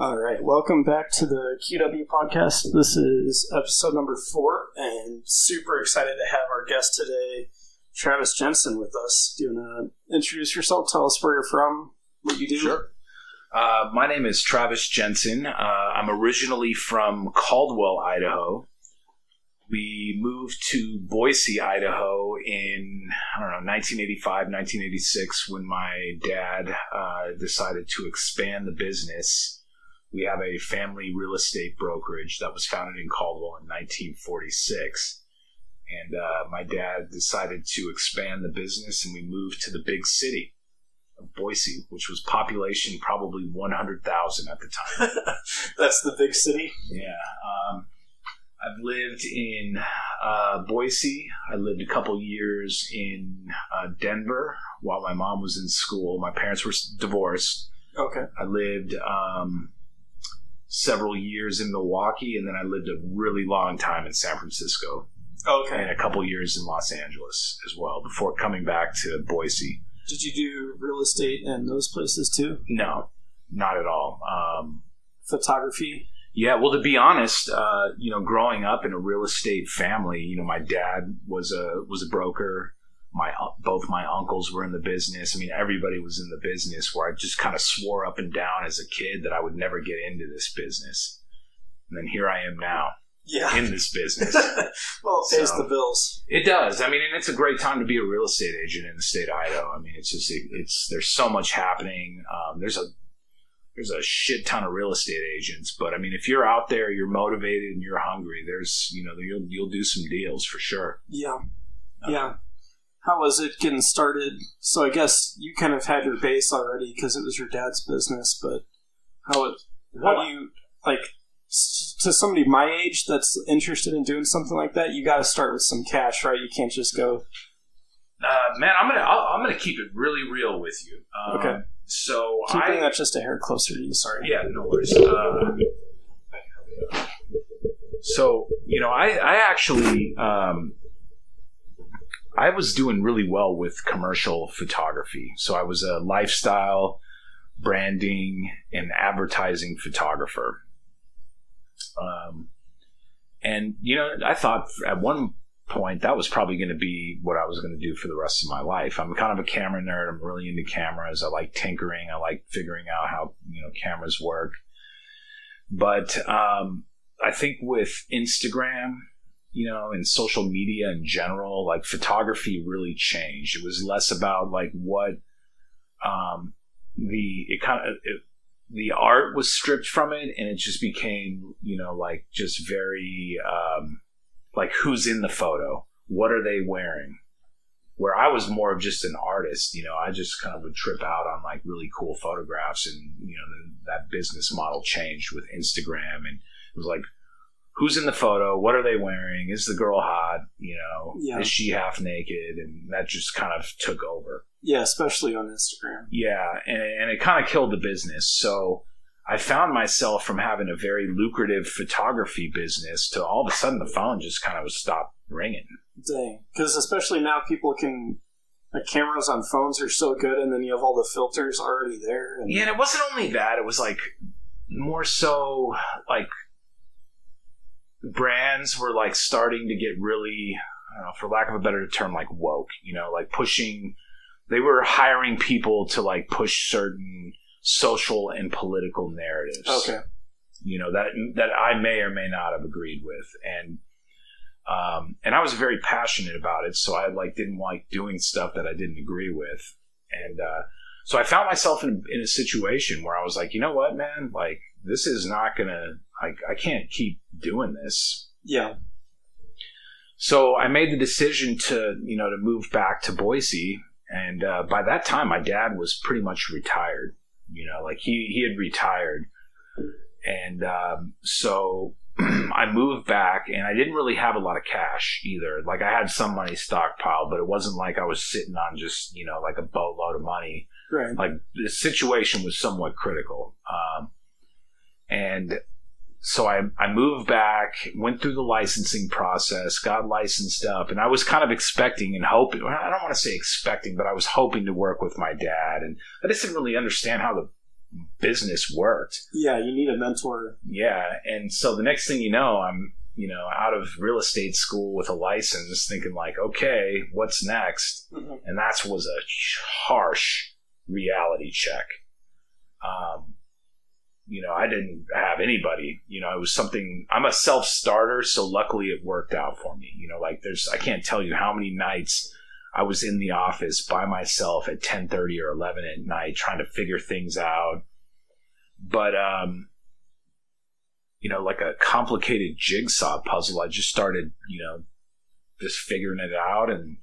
All right, welcome back to the QW podcast. This is episode number four, and super excited to have our guest today, Travis Jensen, with us. Do you want to introduce yourself? Tell us where you're from, what you do. Sure. Uh, my name is Travis Jensen. Uh, I'm originally from Caldwell, Idaho. We moved to Boise, Idaho in, I don't know, 1985, 1986, when my dad uh, decided to expand the business we have a family real estate brokerage that was founded in Caldwell in 1946. And uh, my dad decided to expand the business, and we moved to the big city of Boise, which was population probably 100,000 at the time. That's the big city? Yeah. Um, I've lived in uh, Boise. I lived a couple years in uh, Denver while my mom was in school. My parents were divorced. Okay. I lived um, several years in Milwaukee, and then I lived a really long time in San Francisco. Okay. And a couple years in Los Angeles as well before coming back to Boise. Did you do real estate in those places too? No, not at all. Um, Photography? Yeah, well, to be honest, uh, you know, growing up in a real estate family, you know, my dad was a was a broker my both my uncles were in the business. I mean, everybody was in the business. Where I just kind of swore up and down as a kid that I would never get into this business, and then here I am now. Yeah. in this business. well, it pays so, the bills. It does. I mean, and it's a great time to be a real estate agent in the state of Idaho. I mean, it's just it, it's there's so much happening. Um, there's a there's a shit ton of real estate agents, but I mean, if you're out there, you're motivated and you're hungry. There's you know you'll you'll do some deals for sure. Yeah, um, yeah how was it getting started? So I guess you kind of had your base already because it was your dad's business, but how it, how do you like to somebody my age that's interested in doing something like that? You got to start with some cash, right? You can't just go. Uh, man, I'm gonna i am gonna keep it really real with you. Um, okay. So keeping I, that just a hair closer to you. Sorry. Yeah, no worries. Uh, so you know, I I actually um, I was doing really well with commercial photography. So I was a lifestyle, branding, and advertising photographer. Um, and, you know, I thought at one point that was probably going to be what I was going to do for the rest of my life. I'm kind of a camera nerd. I'm really into cameras. I like tinkering. I like figuring out how, you know, cameras work. But um, I think with Instagram you know, in social media in general, like photography really changed. It was less about like what um, the it kind of it, the art was stripped from it, and it just became you know like just very um, like who's in the photo, what are they wearing. Where I was more of just an artist, you know, I just kind of would trip out on like really cool photographs, and you know, that business model changed with Instagram, and it was like who's in the photo, what are they wearing, is the girl hot, you know, yeah. is she half naked, and that just kind of took over. Yeah, especially on Instagram. Yeah, and, and it kind of killed the business. So I found myself from having a very lucrative photography business to all of a sudden the phone just kind of stopped ringing. Dang, because especially now people can the cameras on phones are so good, and then you have all the filters already there. And... Yeah, and it wasn't only that; it was like more so like brands were like starting to get really, know, for lack of a better term, like woke, you know, like pushing, they were hiring people to like push certain social and political narratives. Okay. You know, that, that I may or may not have agreed with. And, um, and I was very passionate about it. So I like didn't like doing stuff that I didn't agree with. And, uh, so I found myself in, in a situation where I was like, you know what, man, like this is not gonna I, I can't keep doing this. Yeah. So I made the decision to, you know, to move back to Boise. And uh, by that time, my dad was pretty much retired. You know, like he, he had retired. And um, so I moved back and I didn't really have a lot of cash either. Like I had some money stockpiled, but it wasn't like I was sitting on just, you know, like a boatload of money. Right. Like the situation was somewhat critical. Um, and so I, I moved back, went through the licensing process, got licensed up, and I was kind of expecting and hoping. I don't want to say expecting, but I was hoping to work with my dad, and I just didn't really understand how the business worked. Yeah, you need a mentor. Yeah, and so the next thing you know, I'm you know out of real estate school with a license, thinking like, okay, what's next? Mm-hmm. And that was a harsh reality check. Um, you know, I didn't have anybody. You know, it was something. I'm a self starter, so luckily it worked out for me. You know, like there's, I can't tell you how many nights I was in the office by myself at 10:30 or 11 at night trying to figure things out. But um, you know, like a complicated jigsaw puzzle, I just started, you know, just figuring it out and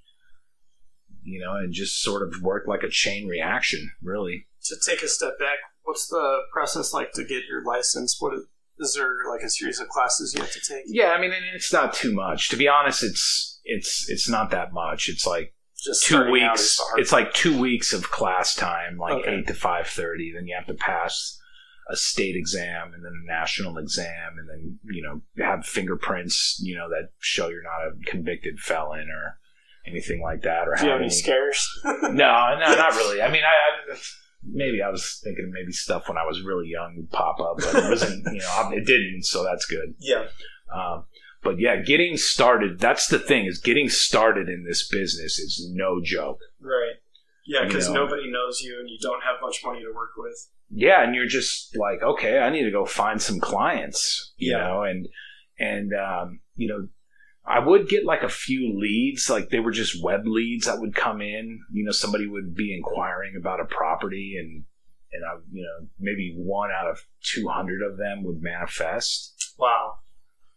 you know, and just sort of worked like a chain reaction, really. To take a step back, what's the process like to get your license? What is, is there like a series of classes you have to take? Yeah, I mean, and it's not too much. To be honest, it's it's it's not that much. It's like Just two starting out is weeks. It's like two weeks of class time, like Okay. eight to five thirty. Then you have to pass a state exam and then a national exam, and then you know have fingerprints, you know, that show you're not a convicted felon or anything like that. Or Do you have have any scares? no, no, not really. I mean, I, I maybe I was thinking maybe stuff when I was really young would pop up, but it wasn't. You know, it didn't, so that's good. yeah. Um, but yeah, getting started. That's the thing is getting started in this business is no joke. Right. Yeah, You because know. nobody knows you and you don't have much money to work with. Yeah, and you're just like, okay, I need to go find some clients, you Yeah. know, and and um, you know, I would get like a few leads, like they were just web leads that would come in. You know, somebody would be inquiring about a property, and and I, you know, maybe one out of two hundred of them would manifest. Wow.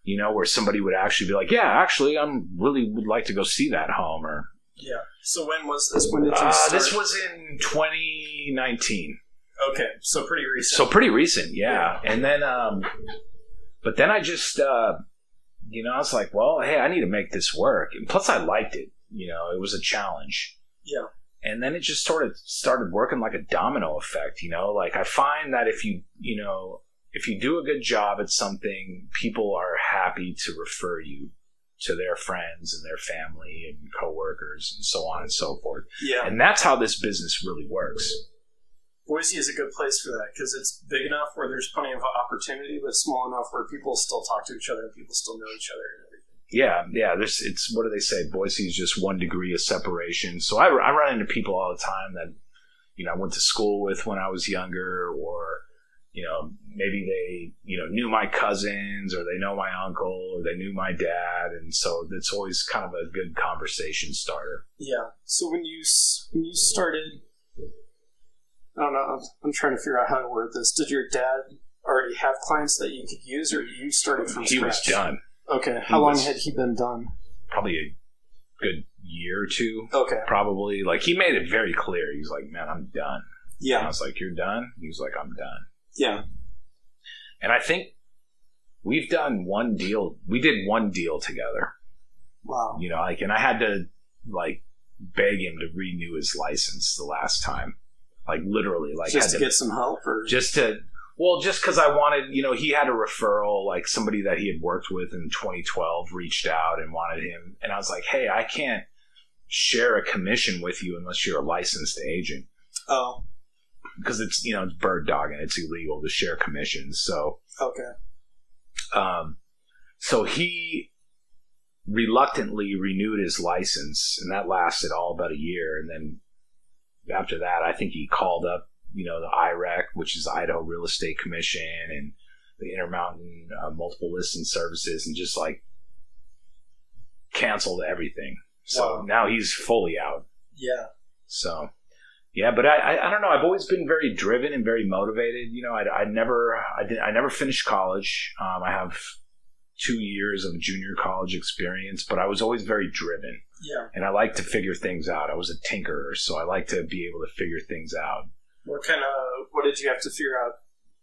You know, where somebody would actually be like, yeah, actually, I'm really would like to go see that home, or Yeah. So when was this? When did you uh, start? this was in 2019. okay. So pretty recent. So pretty recent, yeah. And then, um, but then I just, uh, you know, I was like, well, hey, I need to make this work. And plus, I liked it. You know, it was a challenge. Yeah. And then it just sort of started working like a domino effect. You know, like I find that if you, you know, if you do a good job at something, people are happy to refer you to their friends and their family and coworkers and so on and so forth. yeah. And that's how this business really works. Boise is a good place for that because it's big enough where there's plenty of opportunity, but small enough where people still talk to each other and people still know each other and everything. Yeah, yeah. There's it's what do they say? Boise is just one degree of separation. So I, I run into people all the time that you know I went to school with when I was younger, or you know maybe they you know knew my cousins, or they know my uncle, or they knew my dad, and so it's always kind of a good conversation starter. Yeah. So when you when you started, I don't know. I'm, trying to figure out how to word this. Did your dad already have clients that you could use, or you started from scratch? He scratch? was done Okay. How He long was- had he been done? probably a good year or two. Okay. Probably like he made it very clear. He was like, "Man, I'm done." Yeah. And I Yeah. was like, "You're done." He was like, "I'm done." Yeah. And I think we've done one deal. We did one deal together, Wow. you know, like, and I had to like beg him to renew his license the last time, like literally, like Just had to get some help, or just to, well, just because I wanted, you know, he had a referral, like somebody that he had worked with in 2012 reached out and wanted him, and I was like, hey, I can't share a commission with you unless you're a licensed agent oh, because it's you know it's bird dog and it's illegal to share commissions. So okay. Um, so he reluctantly renewed his license, and that lasted all about a year. And then after that, I think he called up, you know, the IREC, which is Idaho Real Estate Commission, and the Intermountain uh, Multiple Listing Services, and just like canceled everything. So Wow. now he's fully out. Yeah. So, yeah, but I, I, I don't know. I've always been very driven and very motivated. You know, I, I never, I did, I never finished college. Um, I have two years of junior college experience, but I was always very driven, Yeah. and I like to figure things out. I was a tinkerer, so I like to be able to figure things out. What kind of what did you have to figure out,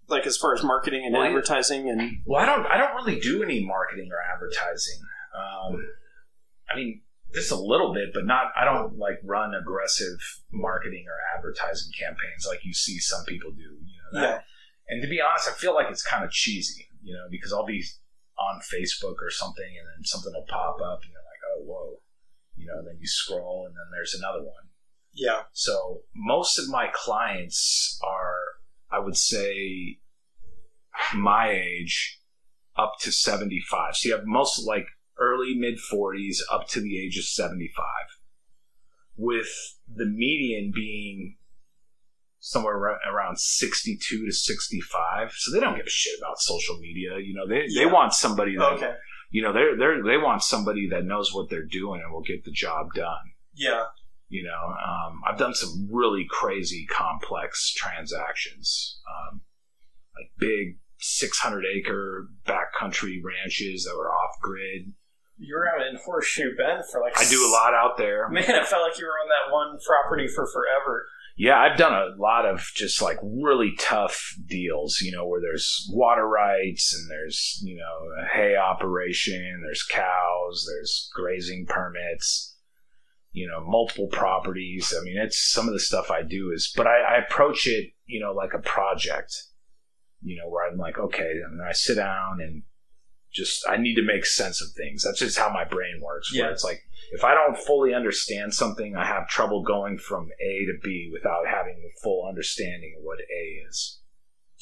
like as far as marketing and Well, advertising and Well, I don't, I don't really do any marketing or advertising. Um, I mean, just a little bit, but not. I don't like run aggressive marketing or advertising campaigns like you see some people do. You know, that, yeah, And to be honest, I feel like it's kind of cheesy, you know, because I'll be on Facebook or something and then something will pop up and you're like, oh, whoa. You know, then you scroll and then there's another one. yeah, So most of my clients are I would say my age up to 75. So you have most like early mid 40s up to the age of 75, with the median being somewhere around 62 to 65. So they don't give a shit about social media. You know, they, Yeah. they want somebody that, Okay. you know, they're, they're, they want somebody that knows what they're doing and will get the job done. Yeah. You know, um, I've done some really crazy complex transactions, um, like big 600 acre backcountry ranches that were off grid. You were out in Horseshoe Bend for like. I do a lot out there. Man, it felt like you were on that one property for forever. Yeah, I've done a lot of just like really tough deals, you know, where there's water rights and there's, you know, a hay operation, there's cows, there's grazing permits, you know, multiple properties. I mean, it's some of the stuff I do is, but I, I approach it, you know, like a project, you know, where I'm like, okay, and I sit down and just, I need to make sense of things. That's just how my brain works. Where Yeah. it's like, if I don't fully understand something, I have trouble going from A to B without having the full understanding of what A is.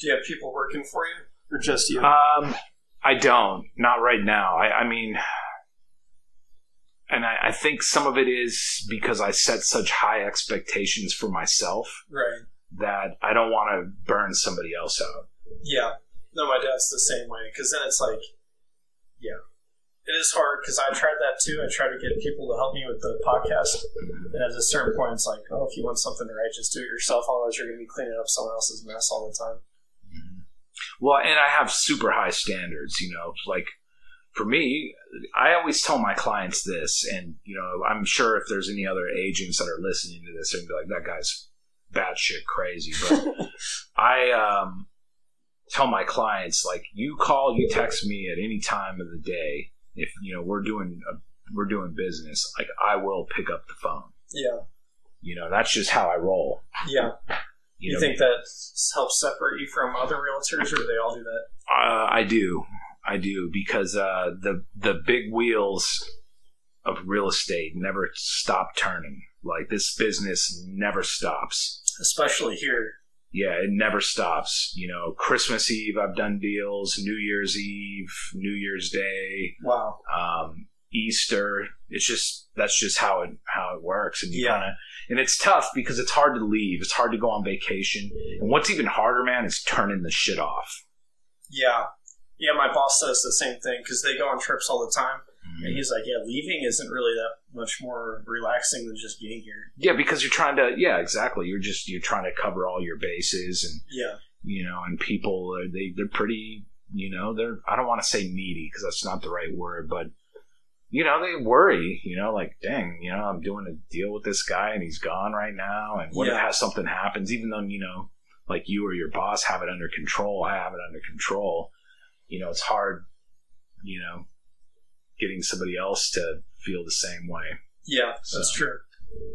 Do you have people working for you, or just you? Um, I don't. Not right now. I, I mean, and I, I think some of it is because I set such high expectations for myself right. that I don't want to burn somebody else out. Yeah. No, my dad's the same way. Because then it's like, yeah, it is hard. Because I tried that too. I tried to get people to help me with the podcast, and at a certain point, it's like, oh, if you want something right, just do it yourself. Otherwise, you're going to be cleaning up someone else's mess all the time. Well, and I have super high standards, you know, like for me, I always tell my clients this, and you know, I'm sure if there's any other agents that are listening to this, they're gonna be like, that guy's batshit crazy. But I um, tell my clients, like, you call, you text me at any time of the day. If you know we're doing a, we're doing business, like I will pick up the phone. Yeah. You know, that's just how I roll. Yeah. You, You know, think that helps separate you from other realtors, or do they all do that? Uh, I do, I do, because uh, the the big wheels of real estate never stop turning. Like this business never stops. Especially here. Yeah, it never stops. You know, Christmas Eve I've done deals, New Year's Eve, New Year's Day, Wow. um, Easter. It's just that's just how it how it works, and you Yeah. kind of and it's tough because it's hard to leave. It's hard to go on vacation, and what's even harder, man, is turning the shit off. Yeah. Yeah, my boss says the same thing because they go on trips all the time. Mm-hmm. And he's like, yeah, leaving isn't really that much more relaxing than just being here. Yeah, because you're trying to. Yeah, exactly. You're just you're trying to cover all your bases, and Yeah. you know, and people are they they're pretty. You know, they're I don't want to say needy because that's not the right word, but you know they worry. You know, like dang, you know, I'm doing a deal with this guy and he's gone right now, and what Yeah. if something happens? Even though you know, like you or your boss have it under control, I have it under control. You know, it's hard. You know, getting somebody else to feel the same way. Yeah, that's So- true.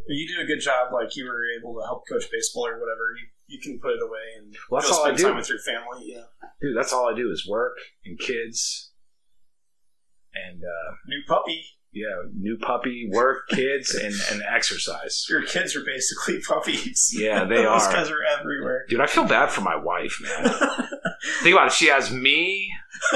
But you do a good job. Like you were able to help coach baseball or whatever. You you can put it away and Well, that's all I spend do. time with your family. Yeah. dude that's all i do is work and kids and uh New puppy. yeah new puppy work kids and and exercise Your kids are basically puppies. Yeah, they Those are. guys are everywhere. dude i feel bad for my wife man think about it she has me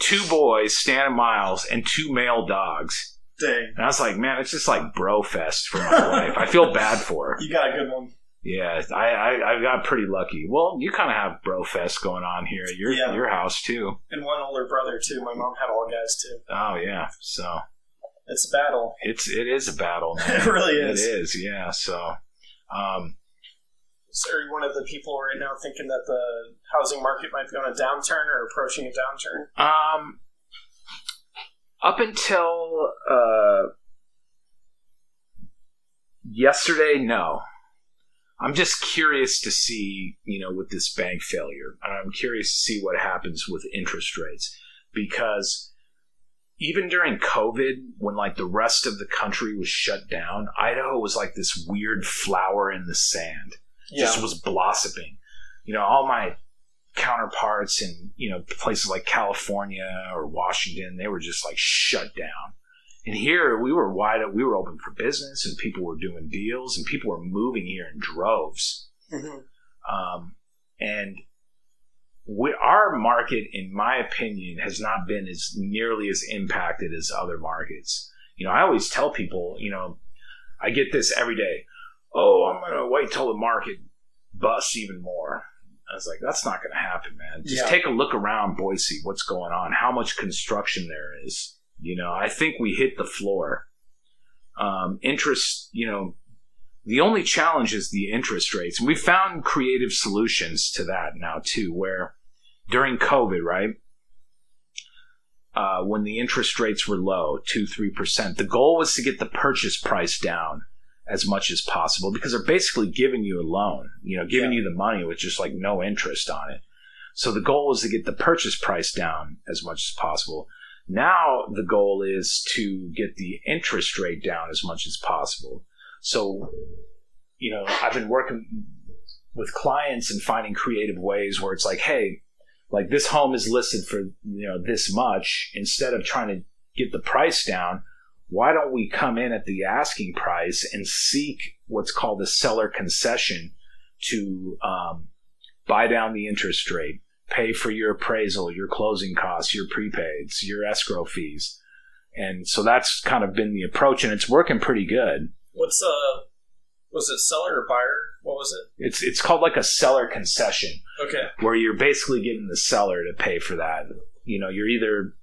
two boys stan and miles and two male dogs Dang. and i was like man it's just like bro fest for my wife i feel bad for her You got a good one. yeah i i, I got pretty lucky well you kind of have bro fest going on here at your Yeah. your house too And one older brother too. My mom had all guys too. oh yeah so It's a battle. it's it is a battle man. It really is. It is, yeah. So, um, So are you one of the people right now thinking that the housing market might be on a downturn or approaching a downturn? um, up until uh, yesterday, no. I'm just curious to see, you know, with this bank failure. I'm curious to see what happens with interest rates because even during COVID, when like the rest of the country was shut down, Idaho was like this weird flower in the sand. just was blossoming. You know, all my counterparts in, you know, places like California or Washington, they were just like shut down. And here we were wide we were open for business and people were doing deals and people were moving here in droves. Mhm. Um, and we, our market, in my opinion, has not been as nearly as impacted as other markets. You know, I always tell people, you know, I get this every day. Oh, I'm going to wait till the market busts even more. I was like, that's not going to happen, man. Just Yeah. take a look around Boise. What's going on? How much construction there is? You know, I think we hit the floor. Um, interest, you know, the only challenge is the interest rates. And we found creative solutions to that now too, where during COVID, right? Uh, when the interest rates were low, two, three percent, the goal was to get the purchase price down as much as possible because they're basically giving you a loan, you know, giving you the money with just like no interest on it. So the goal is to get the purchase price down as much as possible. Now the goal is to get the interest rate down as much as possible. So, you know, I've been working with clients and finding creative ways where it's like, hey, like this home is listed for, you know, this much. Instead of trying to get the price down, why don't we come in at the asking price and seek what's called a seller concession to um, buy down the interest rate, pay for your appraisal, your closing costs, your prepaids, your escrow fees. And so that's kind of been the approach, and it's working pretty good. What's uh, was it seller or buyer? What was it? It's it's called like a seller concession, Okay. where you're basically getting the seller to pay for that. You know, you're either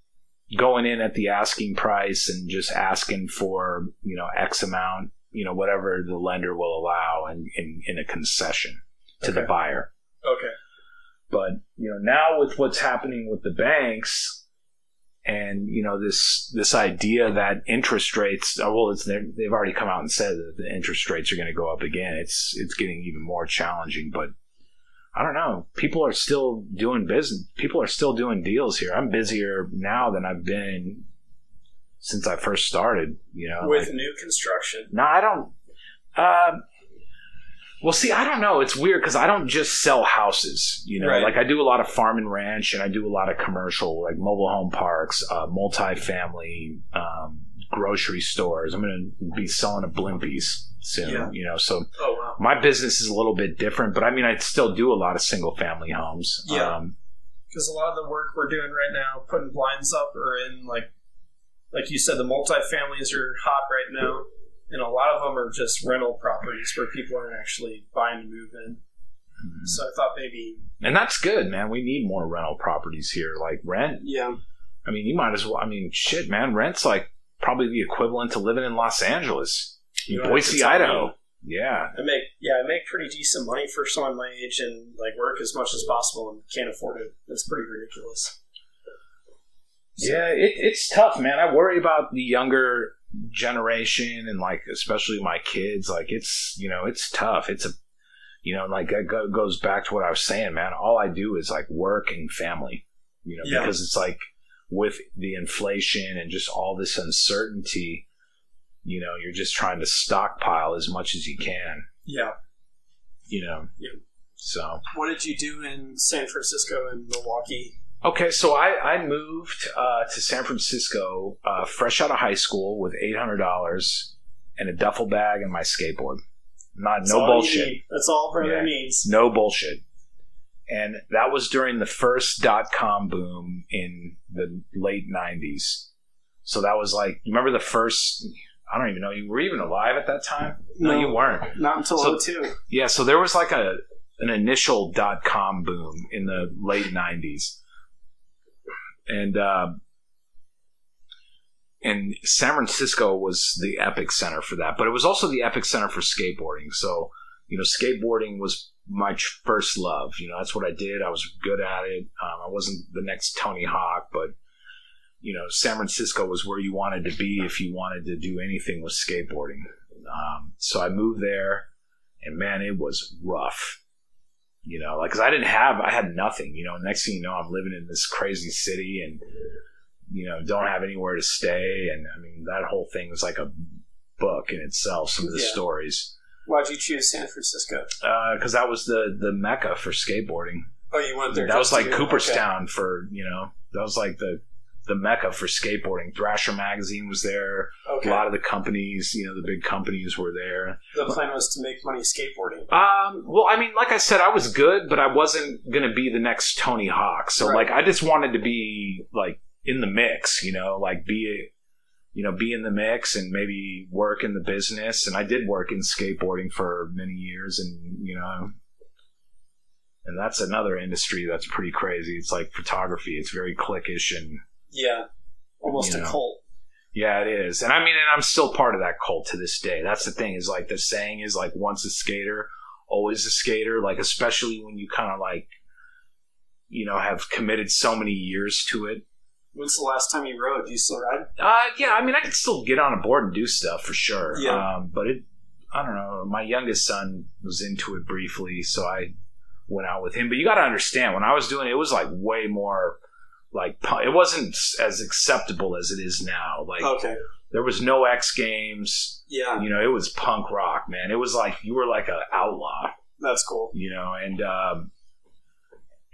going in at the asking price and just asking for you know X amount, you know whatever the lender will allow, in in, in a concession to the buyer. Okay. But you know now with what's happening with the banks, and you know this this idea that interest rates, oh, well, it's they've already come out and said that the interest rates are going to go up again. It's it's getting even more challenging. But I don't know. People are still doing business. People are still doing deals here. I'm busier now than I've been since I first started. You know, With new construction. no, I don't. Um, well, see, I don't know. It's weird because I don't just sell houses. You know, Right. like I do a lot of farm and ranch, and I do a lot of commercial, like mobile home parks, uh, multi-family, um, grocery stores. I'm going to be selling a Blimpies soon. Yeah. You know, so Oh wow. my business is a little bit different, but I mean, I still do a lot of single-family homes. Yeah. Um, Because a lot of the work we're doing right now, putting blinds up, are in like, like you said, the multifamilies are hot right now, and a lot of them are just rental properties where people aren't actually buying to move in. So I thought maybe, and that's good, man. We need more rental properties here. Like rent yeah, I mean, you might as well. I mean, shit, man. Rent's like probably the equivalent to living in Los Angeles, You don't have to Boise, Idaho. Yeah, I make yeah, I make pretty decent money for someone my age, and like work as much as possible, and can't afford it. It's pretty ridiculous. yeah. It, it's tough, man. I worry about the younger generation and like especially my kids. Like it's you know it's tough. It's a you know like it go- goes back to what I was saying, man. All I do is like work and family. You know Yeah. because it's like with the inflation and just all this uncertainty. You know, you're just trying to stockpile as much as you can. Yeah. You know, Yeah. so What did you do in San Francisco and Milwaukee? Okay, so I, I moved uh, to San Francisco uh, fresh out of high school with eight hundred dollars and a duffel bag and my skateboard. Not That's no bullshit. That's all brother Yeah. needs. no bullshit. And that was during the first dot com boom in the late nineties. So that was like, remember the first? I don't even know. You were even alive at that time? No, No. you weren't. Not until So- 02. Yeah, so there was like a an initial dot com boom in the late nineties, and uh, and San Francisco was the epic center for that, but it was also the epic center for skateboarding. So you know, skateboarding was my first love. You know, that's what I did. I was good at it. Um, I wasn't the next Tony Hawk, you know, San Francisco was where you wanted to be if you wanted to do anything with skateboarding. Um, so I moved there, and man, it was rough. You know, like, cause I didn't have, I had nothing. You know, next thing you know, I'm living in this crazy city, and you know, don't have anywhere to stay. And I mean, that whole thing was like a book in itself. Some of the Yeah. stories, Why'd you choose San Francisco? because that was the the mecca for skateboarding. Oh, you went there. that was like to- Cooperstown for you know, that was like the the mecca for skateboarding. Thrasher magazine was there. Okay. A lot of the companies, you know, the big companies were there. the plan was to make money skateboarding. Um, well, I mean, like I said, I was good, but I wasn't gonna be the next Tony Hawk. So Right. like, I just wanted to be like in the mix, you know, like be, you know, be in the mix and maybe work in the business. And I did work in skateboarding for many years, and you know, and that's another industry that's pretty crazy. It's like photography. It's very cliquish and Yeah. Almost You a know. cult. yeah, it is. And I mean, and I'm still part of that cult to this day. That's the thing is like the saying is like once a skater, always a skater. Like, especially when you kind of like, you know, have committed so many years to it. When's the last time you rode? Do you still ride? Uh, yeah, I mean, I could still get on a board and do stuff for sure. Yeah. Um, but it, I don't know. My youngest son was into it briefly, so I went out with him. But you got to understand, when I was doing it, it was like way more like it wasn't as acceptable as it is now. Like Okay. there was no X Games. Yeah, You know, it was punk rock, man. It was like you were like an outlaw that's cool. you know, and um,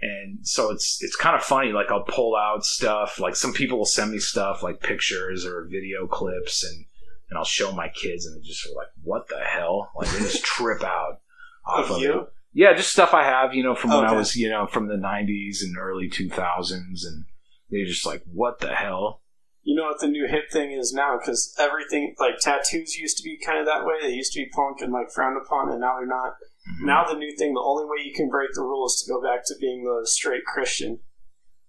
and so it's it's kind of funny. Like I'll pull out stuff. Like some people will send me stuff like pictures or video clips, and and I'll show my kids, and they just are like, "What the hell?" Like they just trip out off Of of you? it. Yeah, just stuff I have, you know, from when I was, you know, from the '90s and early 2000s, and they're just like, "What the hell?" You know what the new hip thing is now? Because everything, like tattoos, used to be kind of that way. They used to be punk and like frowned upon, and now they're not. Mhm. Now the new thing, the only way you can break the rule is to go back to being the straight Christian.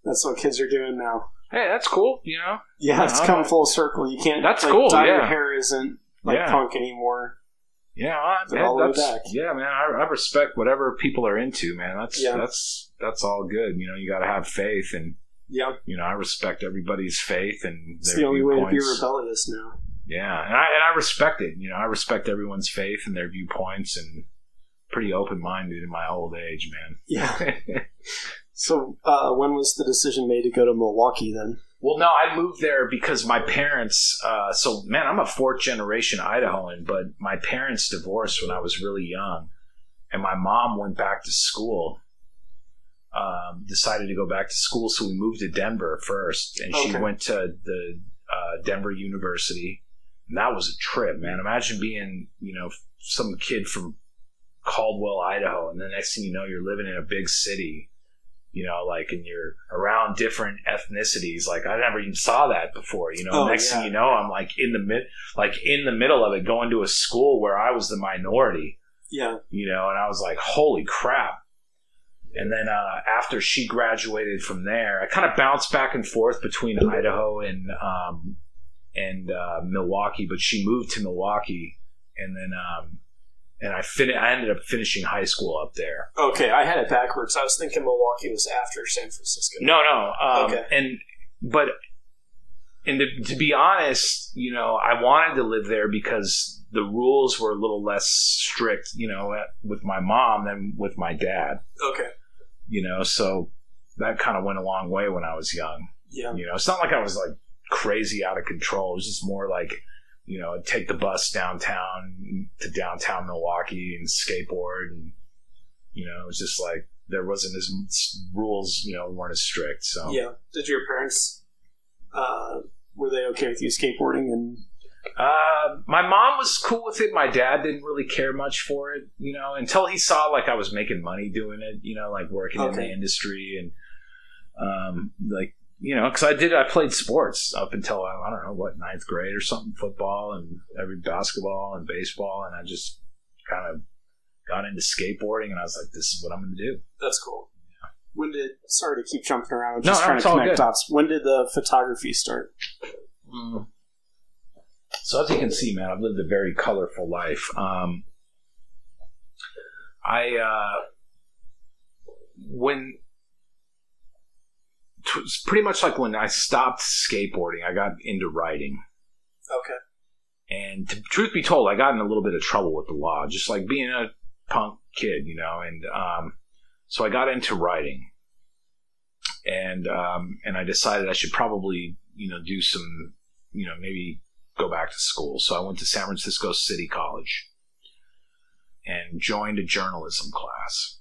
That's what kids are doing now. hey, that's cool, you know. Yeah, it's Yeah, come full circle. You can't. That's like, cool, Dye your yeah. hair isn't like Yeah. punk anymore. Yeah, I, man, all the way that's back. yeah, man. I, I respect whatever people are into, man. That's Yeah. that's that's all good. You know, you got to have faith, and Yeah, you know, I respect everybody's faith and it's the only way to be rebellious now. Yeah, and I and I respect it. You know, I respect everyone's faith and their viewpoints, and pretty open minded in my old age, man. Yeah. So, uh, when was the decision made to go to Milwaukee then? Well, no, I moved there because my parents. Uh, so, man, I'm a fourth generation Idahoan, but my parents divorced when I was really young, and my mom went back to school. Um, decided to go back to school, so we moved to Denver first, and she went to the uh, Denver University. And that was a trip, man. Imagine being, you know, some kid from Caldwell, Idaho, and the next thing you know, you're living in a big city you know, like, and you're around different ethnicities. Like, I never even saw that before, you know. Oh, Next yeah. thing you know, I'm like in the mid, like in the middle of it, going to a school where I was the minority, Yeah. you know, and I was like, holy crap. And then uh, after she graduated from there, I kind of bounced back and forth between Idaho and um, and uh, Milwaukee, but she moved to Milwaukee, and then um, and I fin- I ended up finishing high school up there. Okay, I had it backwards. I was thinking Milwaukee was after San Francisco. No, no. Um, Okay. And but and to, to be honest, you know, I wanted to live there because the rules were a little less strict, you know, with my mom than with my dad. Okay. You know, so that kind of went a long way when I was young. Yeah. You know, it's not like I was like crazy out of control. It was just more like, you know, I'd take the bus downtown to downtown Milwaukee and skateboard, and you know, it was just like there wasn't as rules, you know, weren't as strict. So Yeah. Did your parents, uh, were they okay with you skateboarding? And Uh, my mom was cool with it. My dad didn't really care much for it, you know, until he saw like I was making money doing it, you know, like working in the industry and, um, like, you know, because I did, I played sports up until I don't know what ninth grade or something, football and every basketball and baseball, and I just kind of got into skateboarding, and I was like, this is what I'm going to do. that's cool. When did, sorry to keep jumping around, I'm just no, trying to connect good. dots. When did the photography start? Mm. So as you can see, man, I've lived a very colorful life. Um, I uh, when t- it's pretty much like when I stopped skateboarding, I got into writing. Okay. And to, truth be told, I got in a little bit of trouble with the law, just like being a punk kid, you know. And um, so I got into writing, and um, and I decided I should probably, you know, do some, you know, maybe go back to school. So I went to San Francisco City College and joined a journalism class.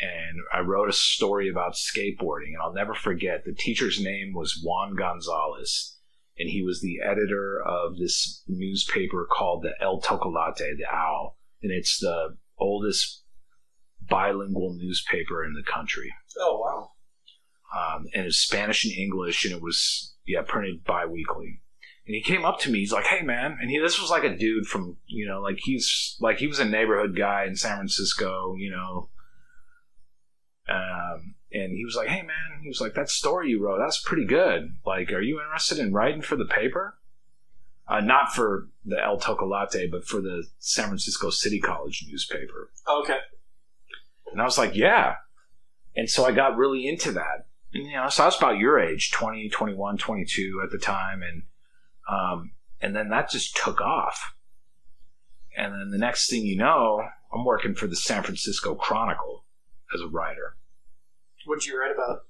and I wrote a story about skateboarding. And I'll never forget the teacher's name was Juan Gonzalez, and he was the editor of this newspaper called the El Tecolote, the Owl, and it's the oldest bilingual newspaper in the country. Oh wow! Um, and it's Spanish and English, and it was yeah printed bi-weekly. And he came up to me. He's like, "Hey, man!" And he this was like a dude from you know, like he's like he was a neighborhood guy in San Francisco, you know. Um, and he was like, "Hey, man!" He was like, "That story you wrote, that's pretty good. Like, are you interested in writing for the paper? Uh, not for the El Tecolote, but for the San Francisco City College newspaper." Okay. And I was like, "Yeah." And so I got really into that. And, you know, so I was about your age, 20, 21, 22 at the time, and um, and then that just took off. And then the next thing you know, I'm working for the San Francisco Chronicle as a writer. What'd you write about?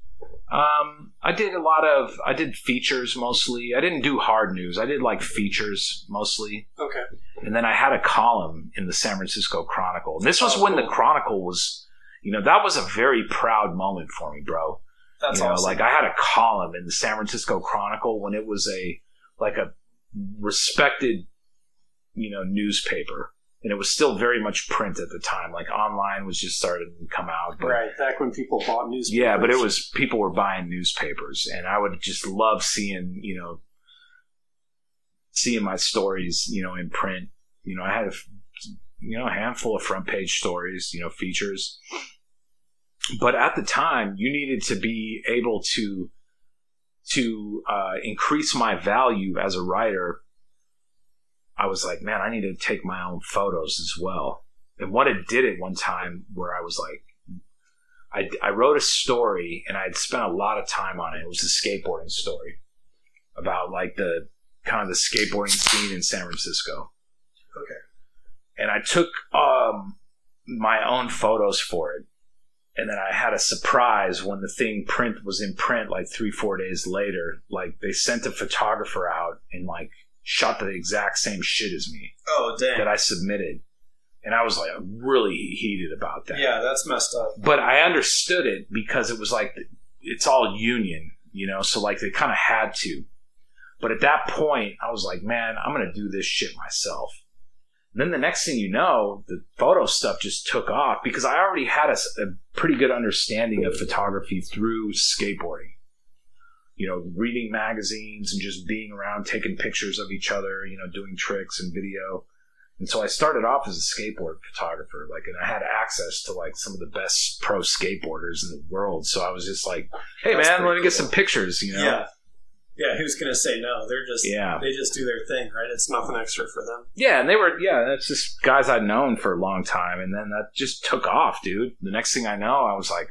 Um, I did a lot of I did features mostly. I didn't do hard news. I did like features mostly. Okay. And then I had a column in the San Francisco Chronicle. And this was Oh, when cool. the Chronicle was, you know, that was a very proud moment for me, bro. That's you know, awesome. like I had a column in the San Francisco Chronicle when it was a like a respected, you know, newspaper, and it was still very much print at the time. Like online was just starting to come out, but right back when people bought newspapers. yeah, but it was people were buying newspapers, and I would just love seeing you know seeing my stories you know in print. You know, I had a you know a handful of front page stories, you know, features. But at the time, you needed to be able to to uh, increase my value as a writer. I was like, man, I need to take my own photos as well. And what it did at one time, where I was like. I, I wrote a story and I had spent a lot of time on it. It was a skateboarding story about like the kind of the skateboarding scene in San Francisco. Okay. And I took um, my own photos for it. And then I had a surprise when the thing print was in print like three, four days later. Like they sent a photographer out and like shot the exact same shit as me Oh dang. that I submitted. And I was like really heated about that yeah, that's messed up. but I understood it because it was like it's all union, you know. So like they kind of had to. But at that point, I was like, man, I'm gonna do this shit myself. And then the next thing you know, the photo stuff just took off because I already had a pretty good understanding of photography through skateboarding. You know, reading magazines and just being around, taking pictures of each other, you know, doing tricks and video. And so I started off as a skateboard photographer, like, and I had access to like some of the best pro skateboarders in the world. So I was just like, "Hey, That's man, let me get some pictures," you know? Yeah. Yeah, who's gonna say no? They're just Yeah. they just do their thing, right? It's nothing extra for them. Yeah, and they were yeah, that's just guys I'd known for a long time, and then that just took off, dude. The next thing I know, I was like,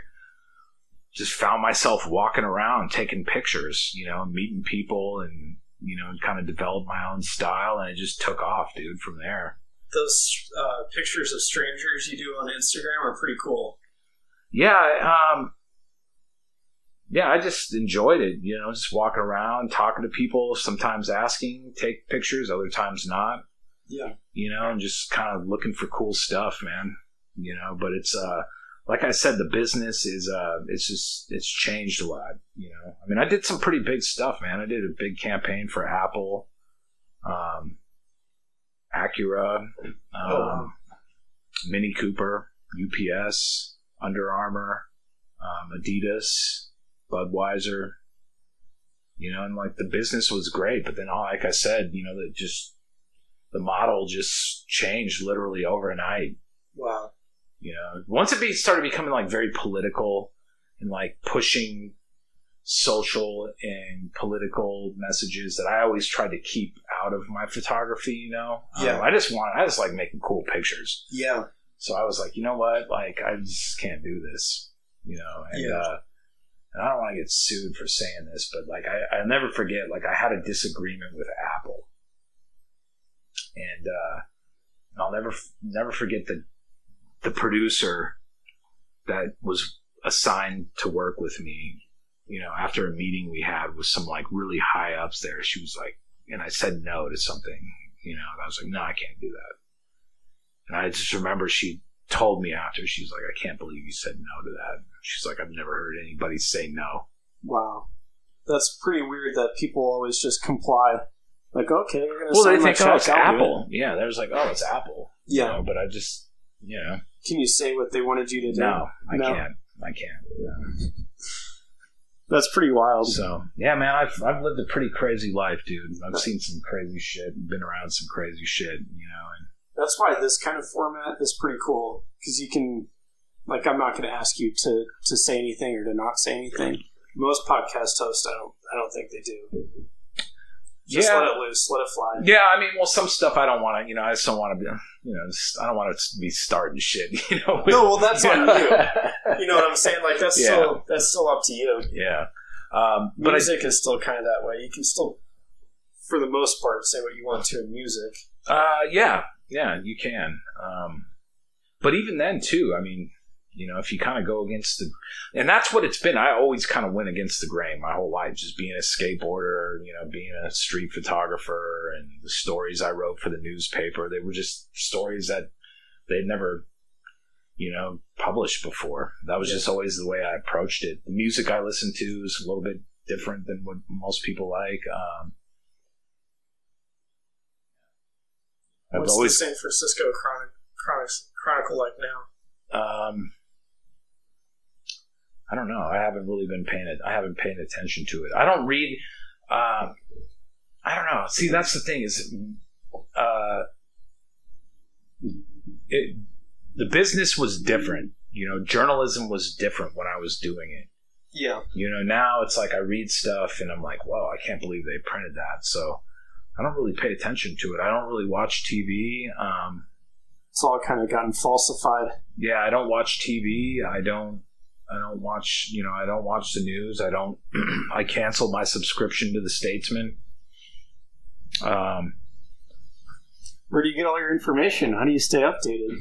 just found myself walking around taking pictures, you know, meeting people, and you know, kind of developed my own style, and it just took off, dude. From there, Those uh, pictures of strangers you do on Instagram are pretty cool. yeah, um, yeah, I just enjoyed it, you know, just walking around, talking to people, sometimes asking, take pictures, other times not. Yeah. you know, and just kind of looking for cool stuff, man. You know, but it's uh like I said, the business is uh it's just it's changed a lot, you know. I mean I did some pretty big stuff, man. I did a big campaign for Apple, um Acura, um, Oh, wow. Mini Cooper, UPS, Under Armour, um, Adidas, Budweiser. You know, and like the business was great, but then all like I said, you know, that just the model just changed literally overnight. Wow. You know, once it be, started becoming like very political and like pushing social and political messages that I always tried to keep out of my photography. You know, Yeah. Um, I just want, I just like making cool pictures. Yeah. So I was like, you know what, like I just can't do this. You know, and Yeah. uh, and I don't want to get sued for saying this, but like I, I never forget, like I had a disagreement with Apple, and uh, I'll never never forget the the producer that was assigned to work with me. You know, after a meeting we had with some like really high ups there, she was like, and I said no to something. You know, I was like, no, I can't do that. And I just remember she told me after. she's like, "I can't believe you said no to that." She's like, "I've never heard anybody say no." Wow, that's pretty weird that people always just comply. Like, okay, you're gonna Well, sign they think, "Oh, it's Apple." Yeah, there's like, "Oh, it's Apple." Yeah. You know, but I just, you know, Can you say what they wanted you to do? no, I No. can't. I can't. That's pretty wild. So yeah, man, I've I've lived a pretty crazy life, dude. I've seen some crazy shit, been around some crazy shit, you know. And That's why this kind of format is pretty cool because you can, like, I'm not going to ask you to to say anything or to not say anything. Most podcast hosts, I don't, I don't think they do. Just Yeah. let it loose, let it fly. yeah, I mean, well, some stuff I don't want to, you know, I just don't want to be, you know, I don't want to be starting shit, you know. No, well, that's on you. You know what I'm saying? Like that's Yeah. still that's still up to you. yeah. Um, but I, music is still kind of that way. You can still, for the most part, say what you want to in music. Uh, yeah, yeah, you can. Um, but even then, too, I mean, you know, if you kind of go against the, and that's what it's been. I always kind of went against the grain my whole life, just being a skateboarder, you know, being a street photographer, and the stories I wrote for the newspaper. They were just stories that they'd never, you know, published before. That was Yeah. just always the way I approached it. The music I listened to is a little bit different than what most people like. Um, I've What's always the San Francisco Chronic, Chronic, Chronicle like now? Um, I don't know. I haven't really been paying it. I haven't paid attention to it. I don't read. Um, I don't know. See, that's the thing is, uh, it, the business was different. You know, journalism was different when I was doing it. Yeah, You know, now it's like I read stuff and I'm like, whoa, I can't believe they printed that. So I don't really pay attention to it. I don't really watch TV. Um, it's all kind of gotten falsified. yeah, I don't watch TV. I don't. I don't watch. You know, I don't watch the news. I don't. I canceled my subscription to the Statesman. Um, Where do you get all your information? How do you stay updated?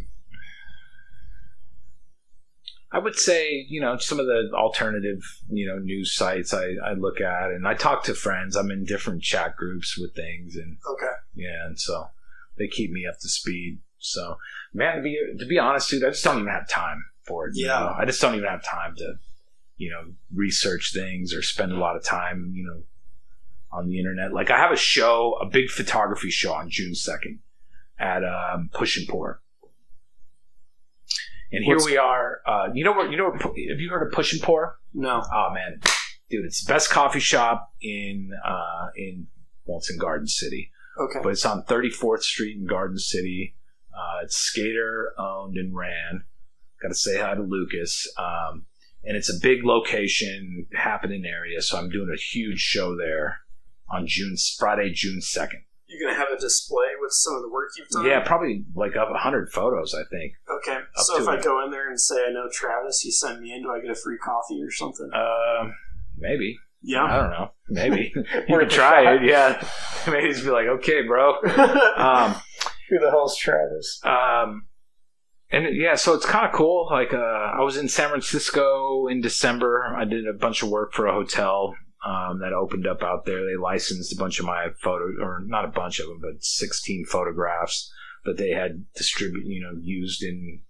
I would say, you know, some of the alternative, you know, news sites I, I look at, and I talk to friends. I'm in different chat groups with things, and Okay. yeah, and so they keep me up to speed. So, man, to be to be honest, dude, I just don't even have time for it. you Yeah. know? I just don't even have time to, you know, research things or spend a lot of time, you know, on the internet. Like I have a show, a big photography show on June second at um, Push and Pour. And here What's- we are. Uh, you know what? You know what? Have you heard of Push and Pour? No. Oh man, dude, it's the best coffee shop in uh, in well, it's in Garden City Okay. but it's on 34th Street in Garden City. Uh, it's skater owned and ran. Got to say hi to Lucas. Um, and it's a big location, happening area. So I'm doing a huge show there on June Friday, June 2nd. You're gonna have a display with some of the work you've done. Yeah, probably like up 100 photos, I think. Okay. So if I it. go in there and say I know Travis, you send me in, do I get a free coffee or something? Um, maybe. Yeah, I don't know. Maybe you Worth could try it. Yeah, maybe just be like, okay, bro. Um, Who the hell's Travis? Um, and yeah, so it's kind of cool. Like, uh, I was in San Francisco in December. I did a bunch of work for a hotel um, that opened up out there. They licensed a bunch of my photos, or not a bunch of them, but 16 photographs that they had distributed, you know, used in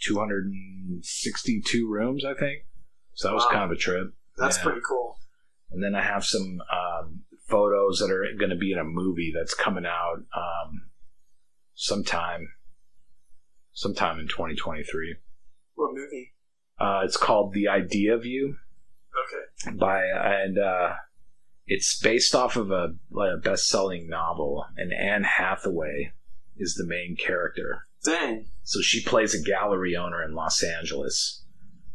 262 rooms, I think. So that was Wow. kind of a trip. That's Yeah. pretty cool. And then I have some um, photos that are going to be in a movie that's coming out um, sometime, sometime in 2023. What movie? Uh, it's called The Idea of You Okay. by and uh, it's based off of a, like a best-selling novel, and Anne Hathaway is the main character. Dang. So she plays a gallery owner in Los Angeles.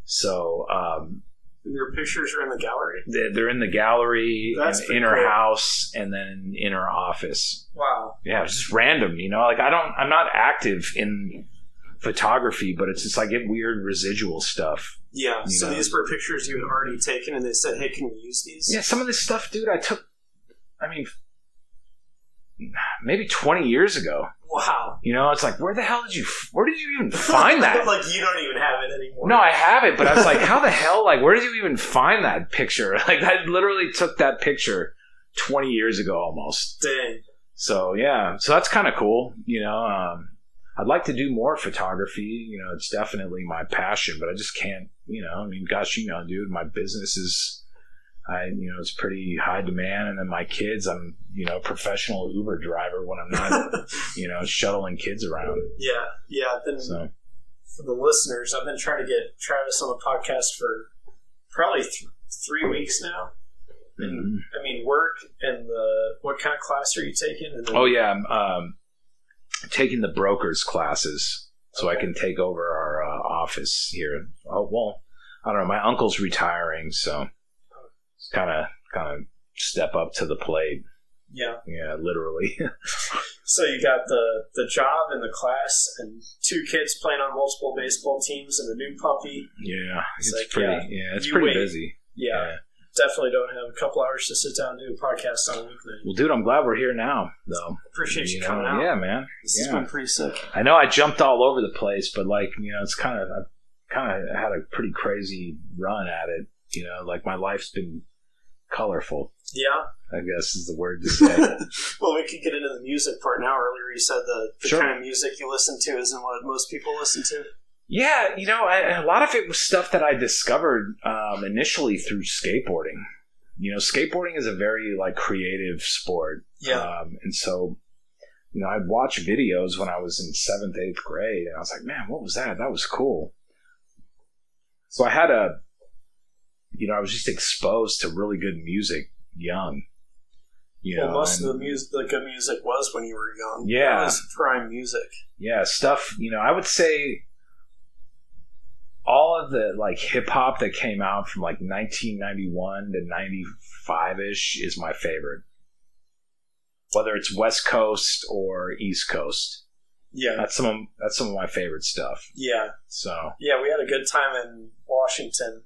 So um, Your pictures are in the gallery. they're in the gallery, That's in her cool. house, and then in her office. Wow. yeah, it's just random, you know. Like I don't, I'm not active in photography, but it's just I get weird residual stuff. Yeah. So know. these were pictures you had already taken, and they said, "Hey, can we use these?" Yeah, some of this stuff, dude, I took. I mean, maybe 20 years ago. Wow. You know, it's like, where the hell did you, where did you even find that? like you don't even have it anymore. no, I have it, but I was like, how the hell? Like, where did you even find that picture? Like, I literally took that picture 20 years ago almost. Dang. So yeah, so that's kind of cool. You know, um, I'd like to do more photography. You know, it's definitely my passion, but I just can't. You know, I mean, gosh, you know, dude, my business is, I you know, it's pretty high demand, and then my kids, I'm you know, professional Uber driver when I'm not, you know, shuttling kids around. Yeah, yeah. Then So for the listeners, I've been trying to get Travis on the podcast for probably th- three weeks now. And mhm. I mean, work and the what kind of class are you taking? And then, oh yeah, um, taking the brokers classes so I can take over our uh, office here. Oh well, I don't know. My uncle's retiring, so it's kind of kind of step up to the plate. yeah. Yeah, literally. So you got the the job and the class, and two kids playing on multiple baseball teams, and a new puppy. yeah, It's it's, like, pretty. yeah, Yeah, it's pretty wait. busy. Yeah, definitely don't have a couple hours to sit down and do a podcast on a weeknight. Well, dude, I'm glad we're here now, though. Appreciate you, know? coming out. Yeah, man. This yeah. has been pretty sick. I know I jumped all over the place, but like you know, it's kind of I kind of had a pretty crazy run at it. You know, like my life's been colorful. Yeah. I guess is the word to say. well, we could get into the music part now. Earlier, you said the, the Sure. kind of music you listen to isn't what most people listen to. Yeah, you know, I, a lot of it was stuff that I discovered um, initially through skateboarding. You know, skateboarding is a very like creative sport. Um, and so, you know, I'd watch videos when I was in seventh, eighth grade, and I was like, man, what was that? That was cool. So I had a, you know, I was just exposed to really good music young. You know, most and- of the music, the good music, was when you were young. Yeah. Prime music. yeah, stuff, you know, I would say all of the like hip hop that came out from like 1991 to 95 ish is my favorite. Whether it's West Coast or East Coast. Yeah, That's some of, that's some of my favorite stuff. yeah, So yeah. We had a good time in Washington.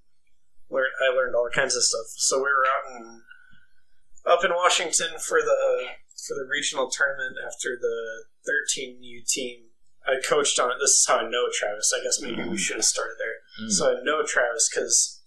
Learned, I learned all kinds of stuff. So we were out in up in Washington for the for the regional tournament after the 13U team. I coached on it. This is how I know Travis. I guess maybe we mm-hmm. should have started there. Mm, So I know Travis because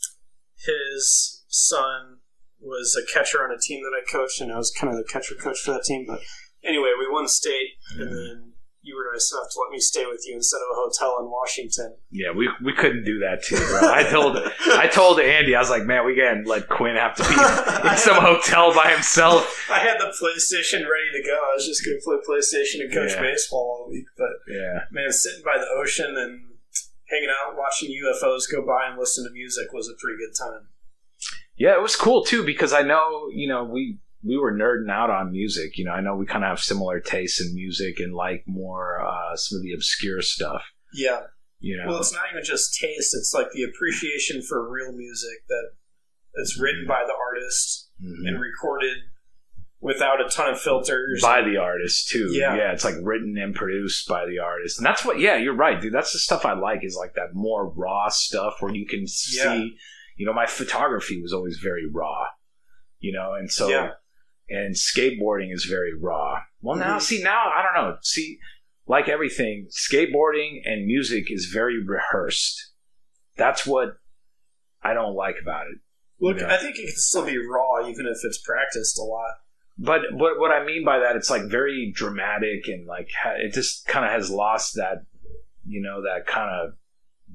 his son was a catcher on a team that I coached, and I was kind of the catcher coach for that team. But anyway, we won state, and then you were nice enough to let me stay with you instead of a hotel in Washington. yeah, we, we couldn't do that too, bro. I told I told Andy, I was like, man, we can't let Quinn have to be in some hotel by himself. I had the PlayStation ready to go. I was just going to play PlayStation and coach Yeah. baseball all week. But Yeah, man, sitting by the ocean and hanging out, watching UFOs go by and listen to music was a pretty good time. yeah, it was cool too because I know you know we we were nerding out on music. You know, I know we kind of have similar tastes in music and like more uh, some of the obscure stuff. Yeah. You know, Well, it's not even just taste; it's like the appreciation for real music that that's written by the artist Mhm. and recorded without a ton of filters. by the artist too. Yeah. yeah, it's like written and produced by the artist, and that's what. Yeah, you're right, dude. That's the stuff I like is like that more raw stuff where you can see. Yeah. You know, my photography was always very raw. You know, and so Yeah. and skateboarding is very raw. Well, now Mhm. see now I don't know. See, like everything, skateboarding and music is very rehearsed. That's what I don't like about it. Look, Yeah. I think it can still be raw, even if it's practiced a lot. But but what I mean by that, it's like very dramatic and like ha- it just kind of has lost that, you know, that kind of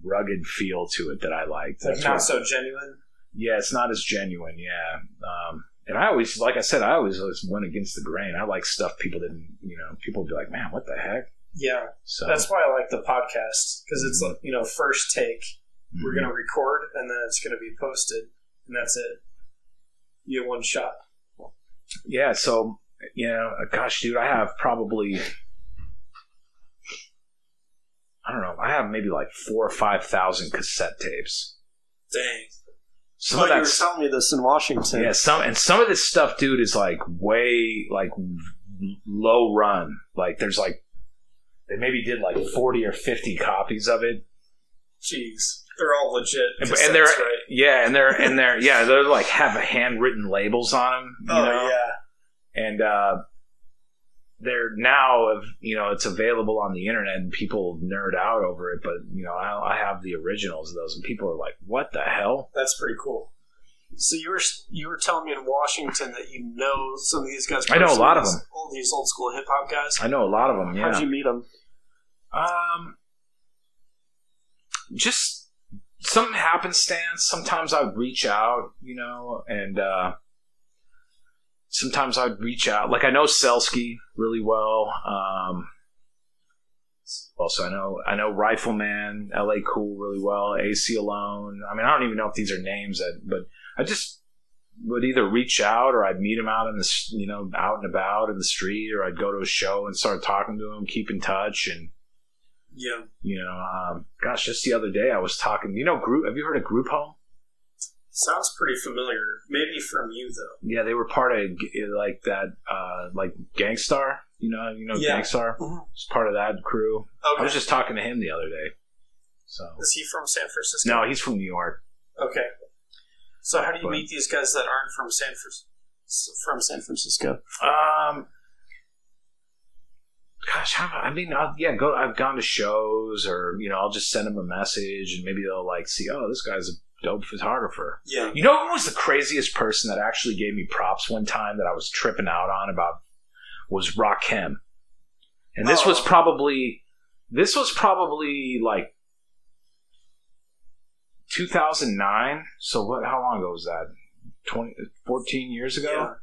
rugged feel to it that I liked. Like not what- so genuine. yeah, it's not as genuine. Yeah, um, and I always, like I said, I always, always went against the grain. I like stuff people didn't, you know, people would be like, man, what the heck? Yeah, So that's why I like the podcast because it's like you know first take. We're mhm. gonna record and then it's gonna be posted, and that's it. You get one shot. Yeah. So you know, gosh, dude, I have probably. I don't know. I have maybe like four or five thousand cassette tapes. Dang. Some But of you were telling me this in Washington. Yeah, some and some of this stuff, dude, is like way like low run. Like there's like they maybe did like forty or fifty copies of it, Jeez, they're all legit. and, cassettes, and they're right? yeah, and they're and they're yeah, they're like have handwritten labels on them, you Oh know, yeah. and uh, they're now of you know it's available on the internet and people nerd out over it. But you know, I, I have the originals of those, and people are like, "What the hell?" That's pretty cool. So you were you were telling me in Washington that you know some of these guys. I know a lot of them. All these old school hip hop guys. I know a lot of them. Yeah. How'd you meet them? Um, just some happenstance. Sometimes I'd reach out, you know, and uh, sometimes I'd reach out. Like I know Selsky really well. Um, also, I know I know Rifleman, L.A. Cool really well. AC Alone. I mean, I don't even know if these are names that, but I just would either reach out or I'd meet him out in the you know out and about in the street, or I'd go to a show and start talking to him, keep in touch, and Yeah. you know, um, gosh, just the other day I was talking. You know, group. Have you heard of Group Home? Sounds pretty familiar. Maybe from you though. Yeah, they were part of like that, uh, like Gang Starr. You know, you know Yeah. Gang Starr. Mhm. It's part of that crew. I was just talking to him the other day. So Is he from San Francisco? no, he's from New York. Okay. So how do you But- meet these guys that aren't from San from San Francisco? Um, gosh, how, I mean, I'll, yeah, go. I've gone to shows, or you know, I'll just send them a message, and maybe they'll like see, oh, this guy's a dope photographer. Yeah. You know who was the craziest person that actually gave me props one time that I was tripping out on about was Rakim. And this was Oh. probably this was probably like 2009. So what how long ago was that? 20 14 years ago? Yeah.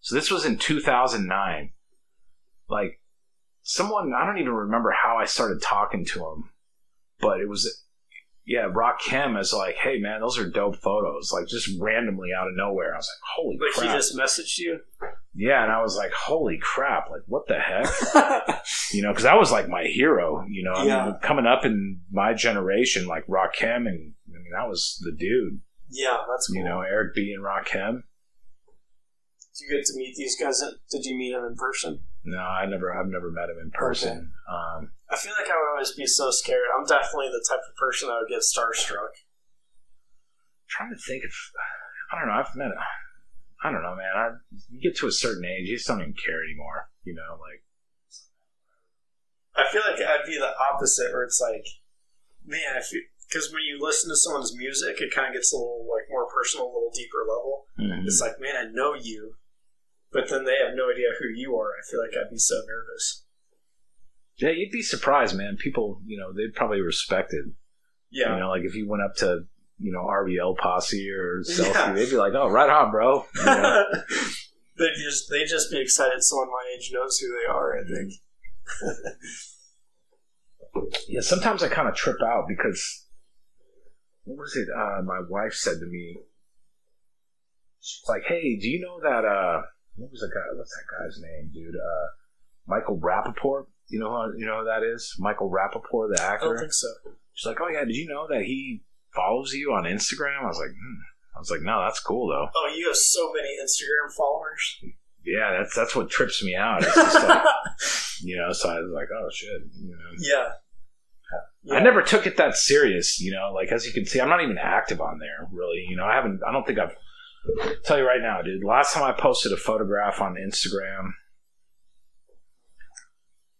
So this was in 2009. Like someone I don't even remember how I started talking to him, but it was yeah, Rakim is like, hey man, those are dope photos. Like just randomly out of nowhere. I was like, holy Like crap. he just messaged you? yeah, and I was like, holy crap, like what the heck? You know, because that was like my hero, you know, I mean, coming up in my generation, like Rakim, and I mean, that was the dude, yeah, that's cool. you know, Eric B. and Rakim. Did you get to meet these guys? Did you meet them in person? No, I never, I've never met him in person. Um, I feel like I would always be so scared. I'm definitely the type of person that would get starstruck. trying to think if, I don't know, I've met, I don't know, man. I, you get to a certain age, you just don't even care anymore, you know, like, I feel like I'd be the opposite, where it's like, man, if because when you listen to someone's music, it kind of gets a little like more personal, a little deeper level. mhm. It's like, man, I know you, but then they have no idea who you are. I feel like I'd be so nervous. yeah, you'd be surprised, man. People, you know, they'd probably respect it. Yeah, You know, like if you went up to, you know, RBL posse or Selfie, Yeah. they'd be like, oh, right on, bro. You know? they just they'd just be excited someone my age knows who they are. I think. yeah, sometimes I kind of trip out because what was it? Uh, my wife said to me, she's like, "Hey, do you know that? Uh, what was the guy? What's that guy's name, dude? Uh, Michael Rapaport. You know, who, you know who that is? Michael Rapaport, the I don't actor. think so. She's like, "Oh yeah, did you know that he follows you on Instagram?" I was like, hmm. "I was like, no, that's cool though. Oh, you have so many Instagram followers. Yeah, that's that's what trips me out. It's just like, you know, so I was like, oh shit, you know." yeah. I never took it that serious, you know. Like as you can see, I'm not even active on there, really. You know, I haven't. I don't think I've. Tell you right now, dude. Last time I posted a photograph on Instagram,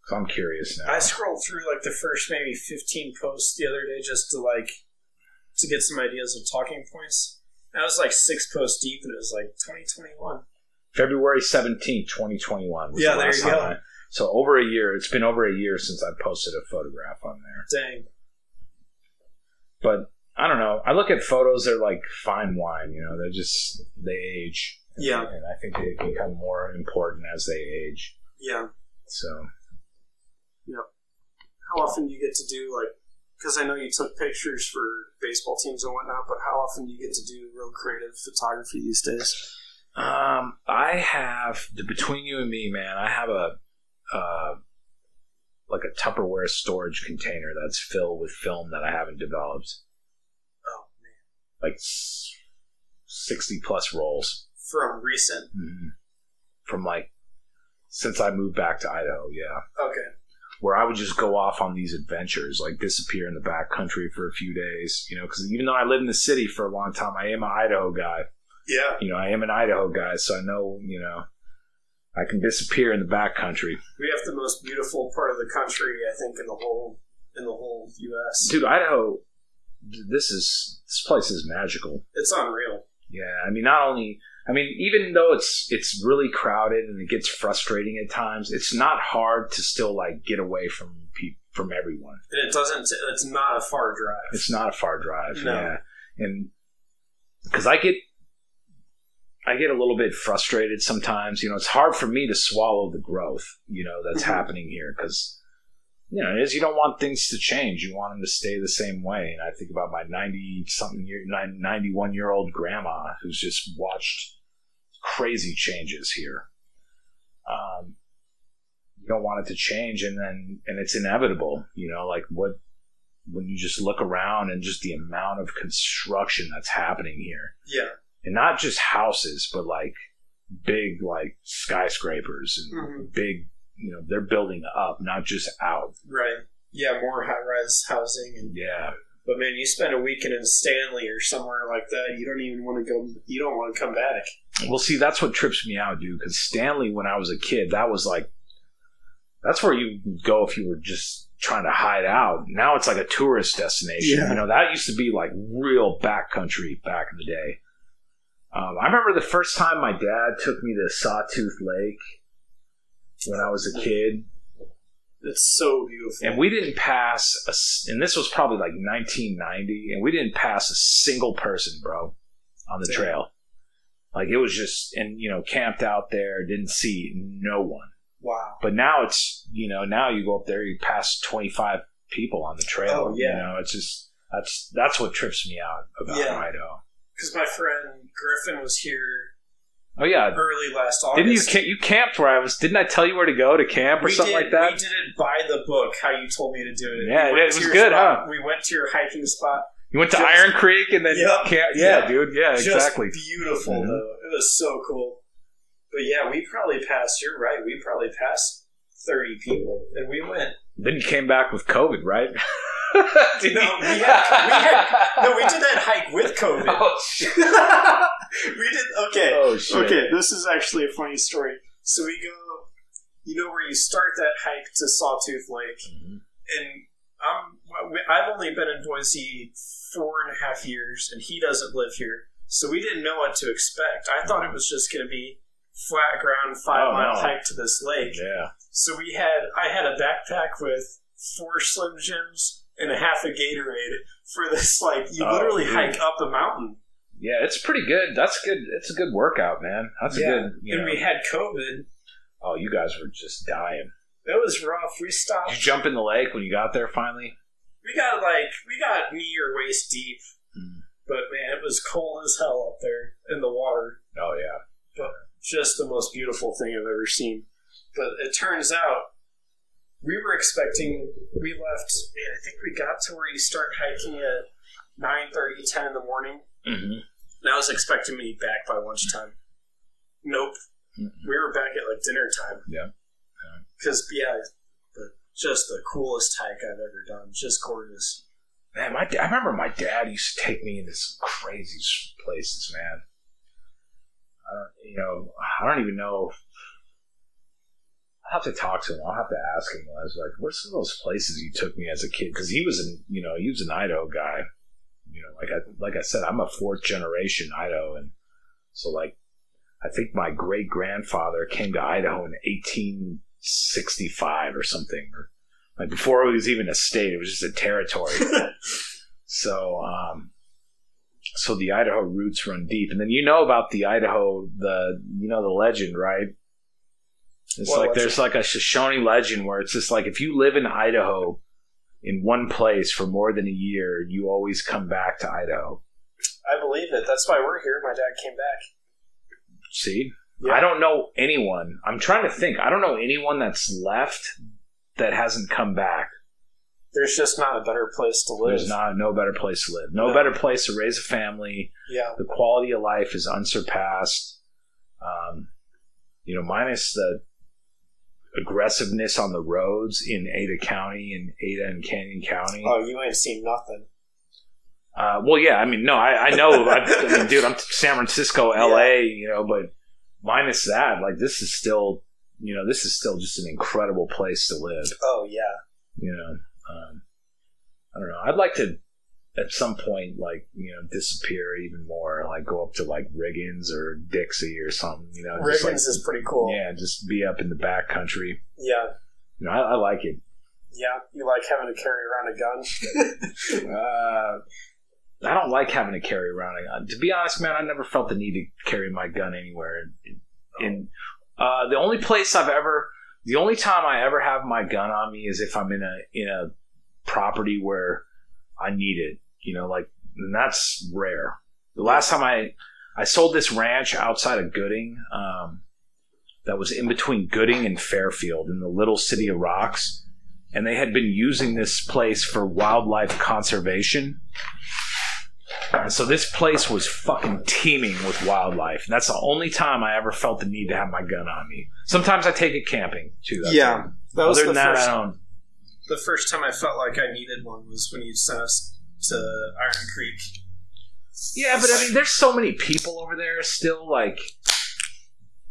so I'm curious now. I scrolled through like the first maybe 15 posts the other day just to like to get some ideas of talking points. And I was like six posts deep, and it was like 2021. February 17th, 2021. Was Yeah, the there you go. I- so over a year. It's been over a year since I posted a photograph on there. Dang. But I don't know. I look at photos; they're like fine wine. You know, they're just they age. Yeah. and I think they become more important as they age. Yeah. So Yep. How often do you get to do like? Because I know you took pictures for baseball teams and whatnot, but how often do you get to do real creative photography these days? Um, I have between you and me, man. I have a uh, like a Tupperware storage container that's filled with film that I haven't developed. Like sixty plus rolls From recent. Mhm. from like since I moved back to Idaho. Yeah, Okay. where I would just go off on these adventures, like disappear in the back country for a few days. You know, because even though I lived in the city for a long time, I am an Idaho guy. Yeah. You know, I am an Idaho guy, so I know you know. I can disappear in the back country. We have the most beautiful part of the country, I think, in the whole in the whole U.S. dude idaho this is this place is magical It's unreal. yeah i mean not only i mean even though it's it's really crowded and it gets frustrating at times it's not hard to still like get away from pe- from everyone. And it doesn't. It's not a far drive. It's not a far drive. No. Yeah, and because I get. I get a little bit frustrated sometimes. You know, it's hard for me to swallow the growth, you know, that's Mhm. happening here because, you know, it is you don't want things to change. You want them to stay the same way. And I think about my 90 something year, 91 year old grandma who's just watched crazy changes here. Um, you don't want it to change and then, and it's inevitable, you know, like what, when you just look around and just the amount of construction that's happening here Yeah. and not just houses, but like big like skyscrapers and Mhm. big, you know, they're building up, not just out. Right. Yeah. More high rise housing and Yeah, But man, you spend a weekend in Stanley or somewhere like that, you don't even want to go. You don't want to come back. well, see, that's what trips me out, dude. Because Stanley, when I was a kid, that was like, that's where you go if you were just trying to hide out. Now it's like a tourist destination. Yeah. You know, that used to be like real backcountry back in the day. Um, I remember the first time my dad took me to Sawtooth Lake when I was a kid. It's so beautiful. and we didn't pass a, s- and this was probably like 1990 and we didn't pass a single person bro on the Yeah. trail like it was just and you know camped out there didn't see no one wow. but now it's you know now you go up there you pass 25 people on the trail Oh, yeah. you know it's just that's that's what trips me out about Yeah. idaho Because my friend Griffin was here oh yeah early last August. didn't you ca- you camped where i was didn't i tell you where to go to camp or we something did, like that We did it by the book. How you told me to do it. Yeah, We it was good, spot. huh? We went to your hiking spot. you went to Just- iron creek and then Yep. camp yeah Yep. dude yeah Just exactly beautiful Mhm. though. It was so cool. But yeah, we probably passed. You're right. We probably passed thirty people, and we went. Then you came back with COVID, right? No, we had, we had no. We did that hike with COVID. Oh shit! we did okay. Oh shit! Okay, this is actually a funny story. So we go, you know, where you start that hike to Sawtooth Lake, Mhm. and I'm I've only been in Boise four and a half years, and he doesn't live here, so we didn't know what to expect. I thought it was just going to be flat ground, five Oh, mile no. hike to this lake. Yeah. So we had I had a backpack with four Slim Jims and a half a Gatorade for this. Like you Oh, literally dude. hike up a mountain, Yeah, it's pretty good. That's good. It's a good workout, man. That's Yeah. a good. You and know. we had COVID. oh, you guys were just dying. It was rough. We stopped. Did you jump in the lake when you got there finally? We got like we got knee or waist deep, Hmm. but man, it was cold as hell up there in the water. Oh yeah. But just the most beautiful thing I've ever seen. But it turns out we were expecting. We left. Man, I think we got to where you start hiking at 9:30, 10 in the morning. Mm-hmm. And I was expecting to be back by lunchtime. Nope. We were back at like dinner time. Yeah. Because yeah, but just the coolest hike I've ever done. Just gorgeous. Man, my da- I remember my dad used to take me into some crazy places, man. I don't, you know, I don't even know. I'll have to talk to him. I'll have to ask him. I was like, "Where's some of those places you took me as a kid?" Because he was an, you know, he was an Idaho guy. You know, like I like I said, I'm a fourth generation Idaho, and so like, I think my great grandfather came to Idaho in 1865 or something, or like before it was even a state, it was just a territory. So, um, so the Idaho roots run deep, and then you know about the Idaho, the you know the legend, right? It's What like there's like a Shoshone legend where it's just like if you live in Idaho in one place for more than a year, you always come back to Idaho. I believe it. That's why we're here. My dad came back. See, Yeah. I don't know anyone. I'm trying to think. I don't know anyone that's left that hasn't come back. There's just not a better place to live. There's not no better place to live. No, No. better place to raise a family. Yeah. the quality of life is unsurpassed. Um, you know, minus the aggressiveness on the roads in Ada County and Ada and Canyon County. Oh, you ain't seen nothing. Uh, well, yeah, I mean, no, I, I know. I, I mean, dude, I'm San Francisco, LA, you know, but minus that, like, this is still, you know, this is still just an incredible place to live. Oh yeah. You know, um, I don't know. I'd like to at some point, like, you know, disappear even more, like go up to like Riggins or Dixie or something. You know, Riggins like, is pretty cool. yeah, just be up in the back country. Yeah. You know, I, I like it. Yeah, you like having to carry around a gun. Uh, I don't like having to carry around a gun. To be honest, man, I never felt the need to carry my gun anywhere. In, in uh, the only place I've ever, the only time I ever have my gun on me is if I'm in a in a property where I need it. You know, like and that's rare. The last time I I sold this ranch outside of Gooding, um, that was in between Gooding and Fairfield in the little city of Rocks, and they had been using this place for wildlife conservation. And so this place was fucking teeming with wildlife. And that's the only time I ever felt the need to have my gun on me. Sometimes I take it camping too. That's Yeah, that was Other the than that, first. I don't. The first time I felt like I needed one was when you sent us to Iron Creek. Yeah, but I mean, there's so many people over there still. Like,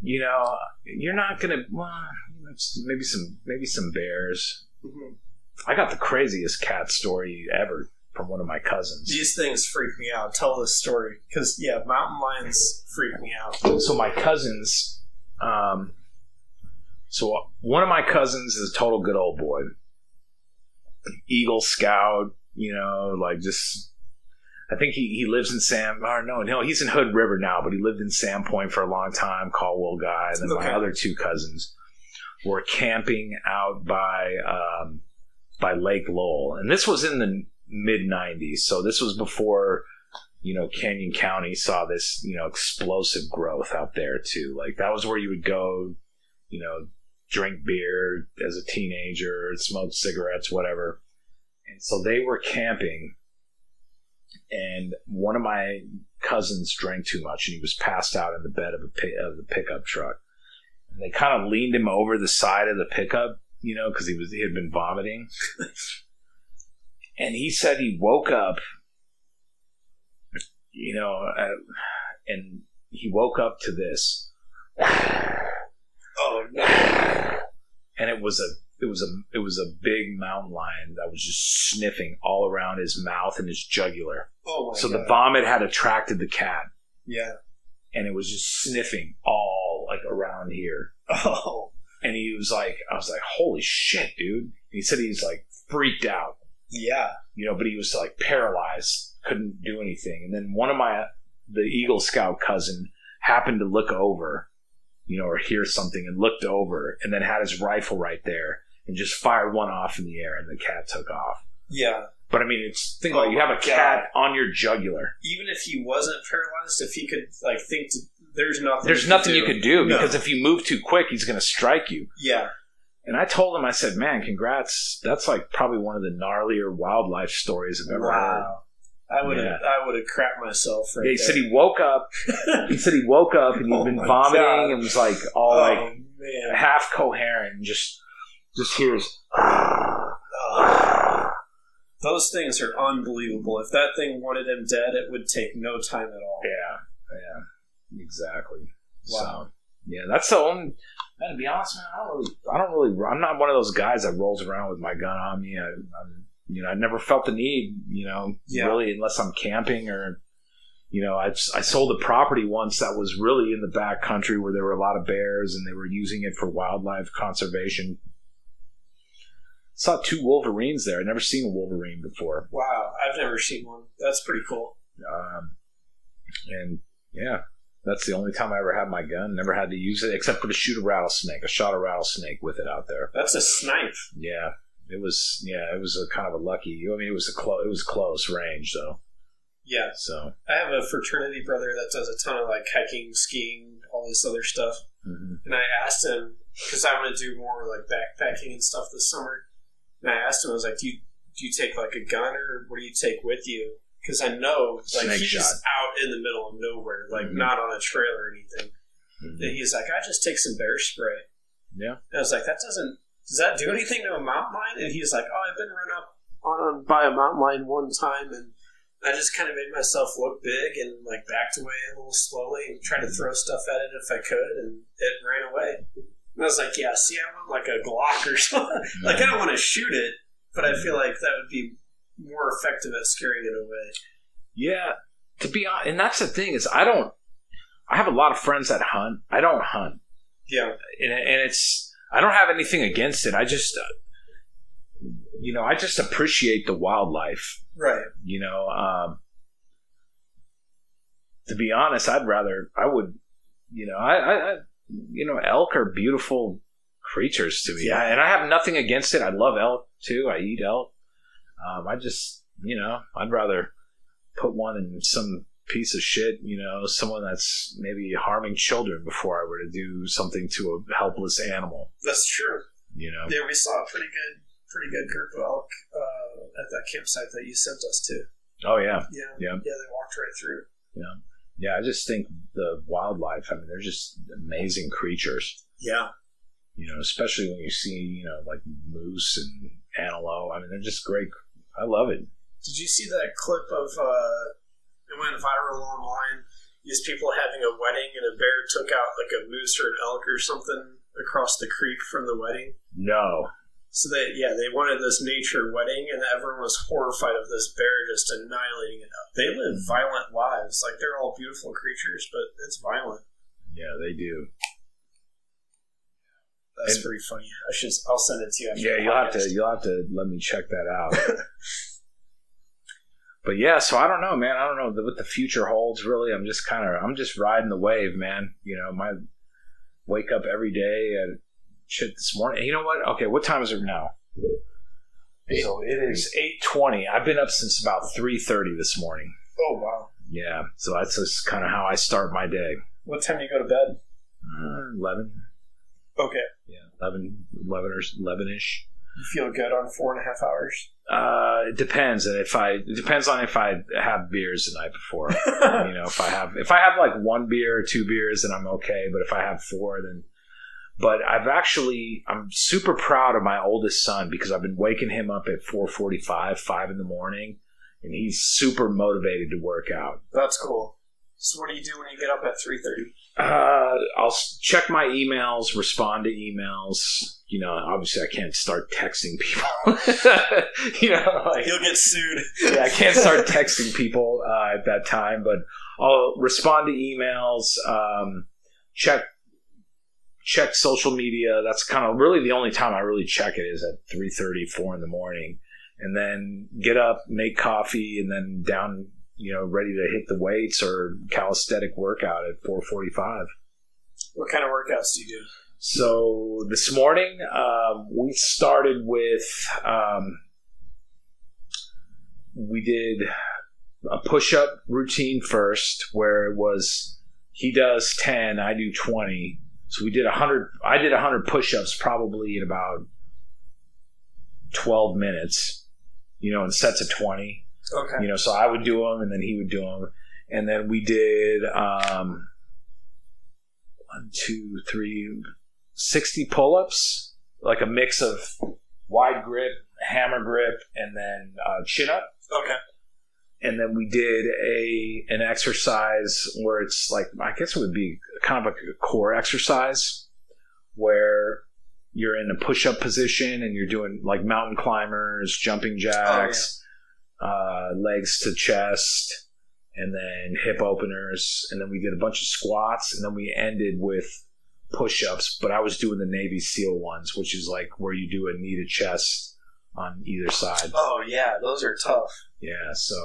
you know, you're not gonna. Well, maybe some maybe some bears. Mhm. I got the craziest cat story ever from one of my cousins. These things freak me out. Tell this story because yeah, mountain lions freak me out. so my cousins um so one of my cousins is a total good old boy eagle scout you know like just i think he, he lives in sam or no no he's in hood river now but he lived in sandpoint for a long time caldwell guy and then Okay. my other two cousins were camping out by um by lake lowell and this was in the mid 90s so this was before you know, Canyon County saw this, you know, explosive growth out there too. Like that was where you would go, you know, drink beer as a teenager, smoke cigarettes, whatever. And so they were camping, and one of my cousins drank too much, and he was passed out in the bed of a of the pickup truck. And they kind of leaned him over the side of the pickup, you know, because he was he had been vomiting. and he said he woke up you know, uh, and he woke up to this, Oh no! and it was a it was a it was a big mountain lion that was just sniffing all around his mouth and his jugular. Oh my so god! the vomit had attracted the cat, yeah. and it was just sniffing all like around here. Oh And he was like, I was like, holy shit, dude. And he said he's like freaked out. yeah. you know, but he was like paralyzed, couldn't do anything. And then one of my, the Eagle Scout cousin happened to look over, you know, or hear something and looked over and then had his rifle right there and just fired one off in the air and the cat took off. Yeah. But I mean, it's think Oh about it, you have a cat on your jugular. Even if he wasn't paralyzed, if he could like think, to, there's nothing. There's he nothing do. you could do No. because if you move too quick, he's going to strike you. Yeah. And I told him, I said, man, congrats. That's like probably one of the gnarlier wildlife stories I've ever heard. I would have. Yeah. I would have crapped myself right Yeah, he there. said he woke up. He said he woke up and he'd Oh been vomiting God. and was like all oh like man. half coherent and just just hears. Those things are unbelievable. If that thing wanted him dead, it would take no time at all. Yeah, yeah, exactly. Wow. So yeah, that's the only. Man, to be honest, man, I don't really, I don't really, I'm not one of those guys that rolls around with my gun on me. I, I'm, you know, I never felt the need, you know, Yeah. really, unless I'm camping or, you know, I I sold a property once that was really in the back country where there were a lot of bears and they were using it for wildlife conservation. Saw two wolverines there. I'd never seen a wolverine before. Wow, I've never seen one. That's pretty cool. Um, and yeah, that's the only time I ever had my gun. Never had to use it except for to shoot a rattlesnake. I shot a rattlesnake with it out there. That's a snipe. Yeah, it was. Yeah, it was a kind of a lucky. I mean, it was a close. It was close range though. Yeah, So I have a fraternity brother that does a ton of like hiking, skiing, all this other stuff. mhm. And I asked him because I'm going to do more like backpacking and stuff this summer. And I asked him, I was like, "Do you do you take like a gun or what do you take with you?" Because I know like Snake he's shot. out in the middle of nowhere, like Mhm. not on a trail or anything. Mhm. And he's like, "I just take some bear spray." Yeah. And I was like, "That doesn't does that do anything to a mountain lion?" And he's like, "Oh, I've been run up on by a mountain lion one time and." I just kind of made myself look big and like backed away a little slowly and tried to throw stuff at it if I could, and it ran away. And I was like, "Yeah, see, I want like a Glock or something. like, I don't want to shoot it, but I feel like that would be more effective at scaring it away." Yeah, to be honest, and that's the thing is I don't. I have a lot of friends that hunt. I don't hunt. Yeah, and, and it's I don't have anything against it. I just uh, you know, I just appreciate the wildlife. Right. You know, um, to be honest, I'd rather I would, you know, I, I, I you know, elk are beautiful creatures to me, Yeah. And I have nothing against it. I love elk too. I eat elk. Um, I just, you know, I'd rather put one in some piece of shit, you know, someone that's maybe harming children before I were to do something to a helpless animal, That's true. you know. Yeah, we saw a pretty good, pretty good group of elk uh, at that campsite that you sent us to. Oh yeah, Yeah. Yeah. Yeah, they walked right through. yeah. I just think the wildlife. I mean, they're just amazing creatures. Yeah. you know, especially when you see, you know, like moose and antelope. I mean, they're just great. I love it. Did you see that clip of uh, it went viral online? These people having a wedding and a bear took out like a moose or an elk or something across the creek from the wedding. No, So they yeah they wanted this nature wedding and everyone was horrified of this bear just annihilating it. Up. They live violent lives like they're all beautiful creatures, but it's violent. yeah, they do. That's And- pretty funny. I should I'll send it to you. After Yeah, you'll have to. You'll have to let me check that out. but yeah, so I don't know, man. I don't know what the future holds. Really, I'm just kind of I'm just riding the wave, man. You know, my wake up every day and shit this morning. You know what? Okay, what time is it now? So it is eight twenty. I've been up since about three thirty this morning. Oh wow! Yeah, so that's just kind of how I start my day. What time do you go to bed? Uh, Eleven. Okay, Yeah, 11, 11 or eleven ish. you feel good on four and a half hours. Uh, it depends, and if I it depends on if I have beers the night before. you know, if I have if I have like one beer or two beers, then I'm okay. But if I have four, then. But I've actually I'm super proud of my oldest son because I've been waking him up at four forty five, five in the morning, and he's super motivated to work out. That's cool. So what do you do when you get up at three thirty? Uh, I'll check my emails, respond to emails. You know, obviously I can't start texting people. you know, like, You'll get sued. yeah, I can't start texting people uh, at that time, but I'll respond to emails, um, check check social media. That's kind of really the only time I really check it is at 3.30, 4 in the morning. And then get up, make coffee, and then down, you know, ready to hit the weights or calisthenic workout at 445. What kind of workouts do you do? So this morning, um, we started with um, we did a push-up routine first, where it was he does ten, I do twenty. So we did a hundred. I did a hundred push-ups probably in about twelve minutes. You know, in sets of twenty Okay. you know so i would do them and then he would do them and then we did um one two three 60 pull-ups like a mix of wide grip hammer grip and then uh, chin up Okay. And then we did a an exercise where it's like i guess it would be kind of a core exercise where you're in a push-up position and you're doing like mountain climbers jumping jacks uh, legs to chest and then hip openers. And then we did a bunch of squats and then we ended with push-ups. But i was doing the navy seal ones which is like where you do a knee to chest on either side. Oh yeah, those are tough. yeah so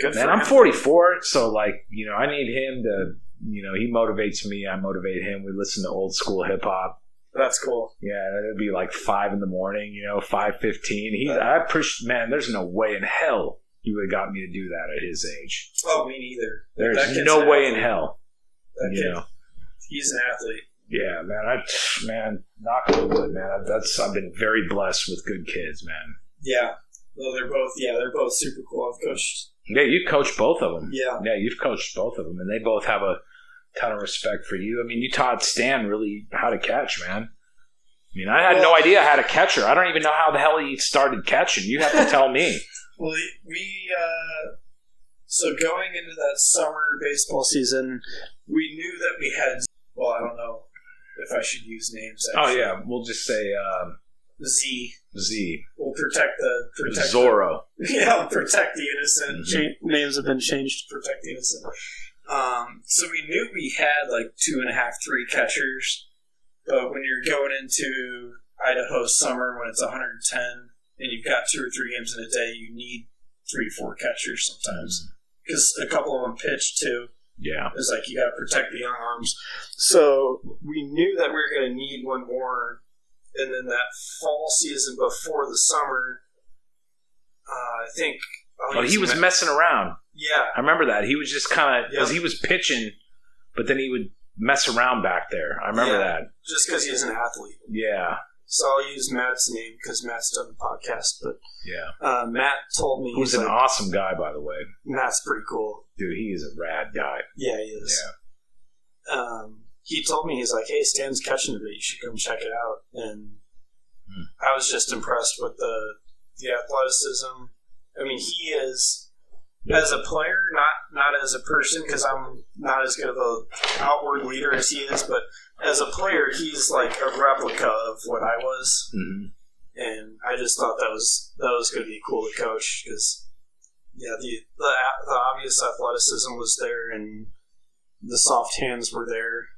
Good Man, I'm 44, so like you know, I need him to, you know, he motivates me. I motivate him. We listen to old school hip hop. That's cool. Yeah, it'd be like five in the morning, you know, five fifteen. He, I appreciate, man. There's no way in hell he would have got me to do that at his age. Oh, me neither. There's no way in hell. That You kid, know, he's an athlete. yeah, man. I, man, knock on wood, man. That's I've been very blessed with good kids, man. Yeah. Well, they're both. Yeah, they're both super cool. I've coached. Yeah, you coached both of them. Yeah. Yeah, you've coached both of them, and they both have a ton of respect for you. I mean, you taught Stan really how to catch, man. I mean, I had no idea how to catch her. I don't even know how the hell he started catching. You have to tell me. Well, we uh, so going into that summer baseball season, we knew that we had. Well, I don't know if I should use names. oh yeah, we'll just say um, Z. Z We'll protect the protect Zorro. The, yeah, protect the innocent. Mhm. Cha- names have been changed to protect the innocent. Um, so we knew we had like two and a half, three catchers, but when you're going into Idaho summer when it's 110 and you've got two or three games in a day, you need three, four catchers sometimes because a couple of them pitch too. Yeah. It's like you got to protect the young arms. So we knew that we were going to need one more, and then that fall season before the summer, uh, I think. Oh, he was messing around. Yeah, I remember that. He was just kind of because Yep. he was pitching, but then he would mess around back there. I remember Yeah. that. just because he's an athlete. Yeah. So I'll use Matt's name because Matt's done the podcast. But Yeah. uh, Matt told me Who's he's an like, awesome guy, by the way. Matt's pretty cool. Dude, he is a rad guy. Yeah, he is. Yeah. Um, he told me he's like, "Hey, Stan's catching today. You should come check it out." And Hmm. I was just impressed with the the athleticism. I mean, he is as a player, not not as a person, because I'm not as good of a outward leader as he is. But as a player, he's like a replica of what I was, hmm and I just thought that was that was going to be cool to coach because. Yeah, the, the the obvious athleticism was there, and the soft hands were there,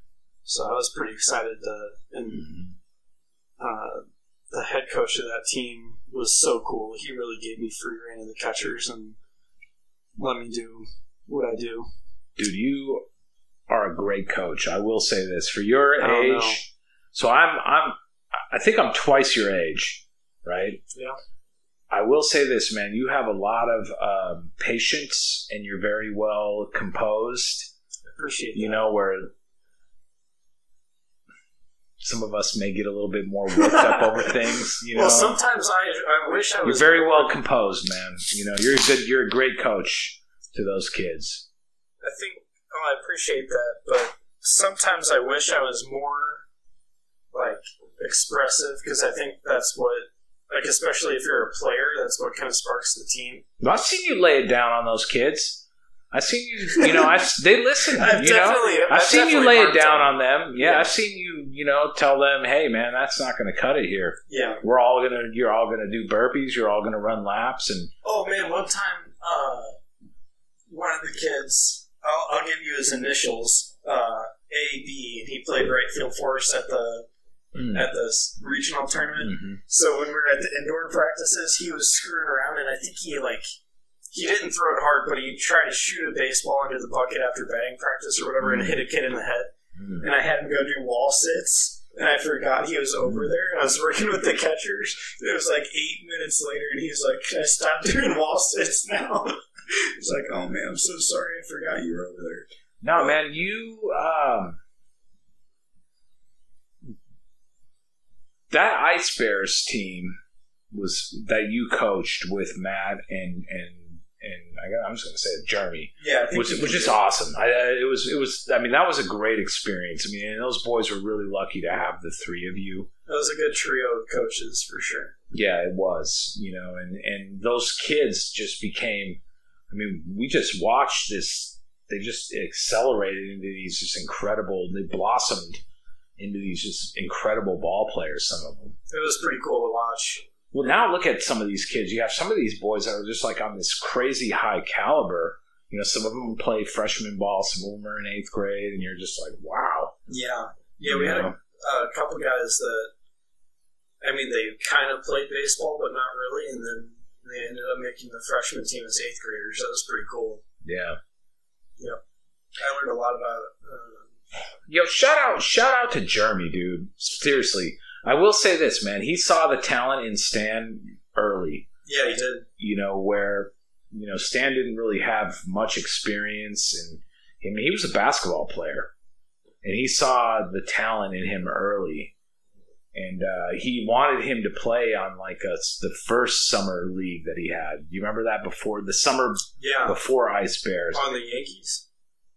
so I was pretty excited. To, and uh, the head coach of that team was so cool. He really gave me free reign of the catchers and let me do what I do. Dude, you are a great coach. I will say this for your know. age. So I'm I'm I think I'm twice your age, right? Yeah. I will say this, man. You have a lot of um, patience, and you're very well composed. I appreciate You that. know where some of us may get a little bit more worked up over things. You know, well, sometimes I I wish I you're was very well composed, man. You know, you're a good. You're a great coach to those kids. I think oh, I appreciate that, but sometimes I wish I was more like expressive because I think that's what like especially if you're a player, that's what kind of sparks the team. I've seen you lay it down on those kids. I've seen you. You know, I they listen. I've you know, I've, I've seen you lay it down on- on them. Yeah, Yeah. I've seen you. You know, tell them, hey, man, that's not going to cut it here. Yeah. We're all gonna. You're all gonna do burpees. You're all gonna run laps, and Oh man, one time, uh, one of the kids, I'll, I'll give you his initials, uh, A B, and he played right field for us at the Mm. at the regional tournament. Mhm. So when we were at the indoor practices, he was screwing around, and I think he like he didn't throw it hard, but he tried to shoot a baseball into the bucket after batting practice or whatever, and hit a kid in the head. Mm. And I had him go do wall sits. And I forgot he was over there, and I was working with the catchers. It was like eight minutes later, and he's like, "Can I stop doing wall sits now?" He's like, "Oh man, I'm so sorry. I forgot you were over there." No, man, you um that Ice Bears team was that you coached with Matt and and and I I'm just going to say it, Jeremy, Yeah, which which is awesome. I, it was it was I mean that was a great experience. I mean, and those boys were really lucky to have the three of you. That was a good trio of coaches for sure. Yeah, it was, you know, and and those kids just became. I mean, we just watched this. They just accelerated into these just incredible. They blossomed into these just incredible ball players. Some of them. It was pretty cool to watch. Well, now look at some of these kids. You have some of these boys that are just like on this crazy high caliber. You know, some of them play freshman ball, some of them are in eighth grade, and you're just like, wow. Yeah, yeah, we You had a, a couple guys that, I mean, they kind of played baseball, but not really, and then they ended up making the freshman team as eighth graders. That was pretty cool. yeah. Yep. I learned a lot about. Uh, Yo, shout out, shout out to Jeremy, dude. Seriously, I will say this, man. He saw the talent in Stan early. yeah, he did. You know where you know Stan didn't really have much experience, and I mean he was a basketball player, and he saw the talent in him early, and uh, he wanted him to play on like a, the first summer league that he had. You remember that before the summer Yeah, before Ice Bears? on the Yankees.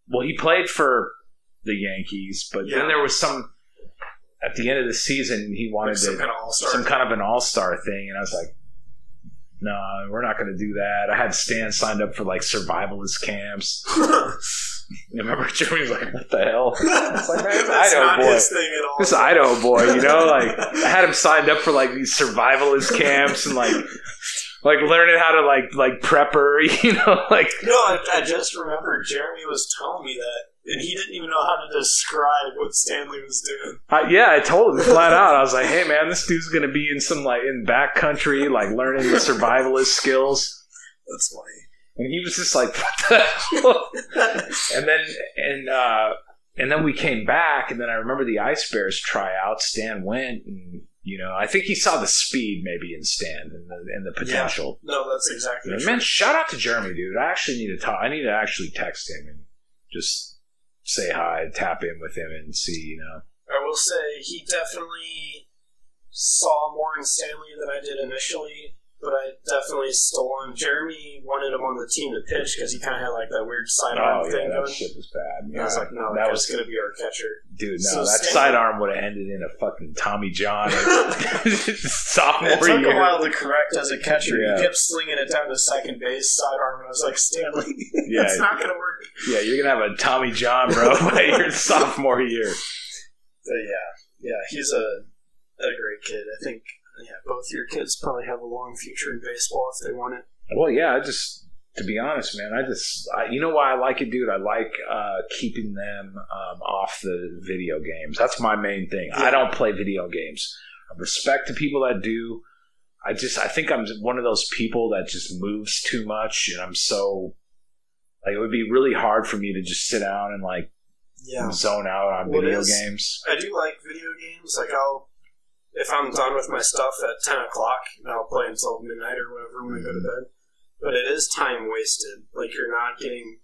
Well, he played for the Yankees, but Yeah. then there was some at the end of the season he wanted Like some to kind of some kind of an all star thing, and I was like, "No, we're not going to do that." I had Stan signed up for like survivalist camps. Remember Jeremy was like, "What the hell?" It's like, man, That's Idaho boy. his thing at all. This Idaho boy, you know, like I had him signed up for like these survivalist camps and like like learning how to like like prepper, you know, like No, I, I just remember Jeremy was telling me that and he didn't even know how to describe what Stanley was doing. Uh, yeah, I told him flat out. I was like, "Hey, man, this dude's gonna be in some like in backcountry, like learning the survivalist skills." That's funny. And he was just like, "What the?" and then and uh, and then we came back, and then I remember the Ice Bears tryout. Stan went, and you know, I think he saw the speed maybe in Stan and the, and the potential. Yeah. No, that's exactly. And man, shout out to Jeremy, dude. I actually need to talk. I need to actually text him and just say hi, tap in with him, and see. You know, I will say he definitely saw more in Stanley than I did initially but I definitely stole him. Jeremy wanted him on the team to pitch because he kind of had like that weird sidearm oh, thing yeah, going. That shit was bad. Yeah, I was like, no, that was going to be our catcher. Dude, no, so that sidearm would have ended in a fucking Tommy John sophomore It took year. a while to correct as a catcher. Yeah. He kept slinging it down to second base sidearm, and I was like, Stanley, yeah, it's not going to work. Yeah, you're going to have a Tommy John, bro, by your sophomore year. So, yeah, yeah, he's a a great kid. I think yeah, both your kids probably have a long future in baseball if they want it. Well, yeah, I just to be honest, man, I just I, you know why I like it, dude. I like uh, keeping them um, off the video games. That's my main thing. Yeah. I don't play video games. I respect to people that do. I just I think I'm one of those people that just moves too much, and I'm so like it would be really hard for me to just sit down and like yeah. zone out on well, video games. I do like video games. Like I'll if I'm done with my stuff at 10 o'clock, I'll play until midnight or whatever when I go to bed. But it is time wasted. Like, you're not getting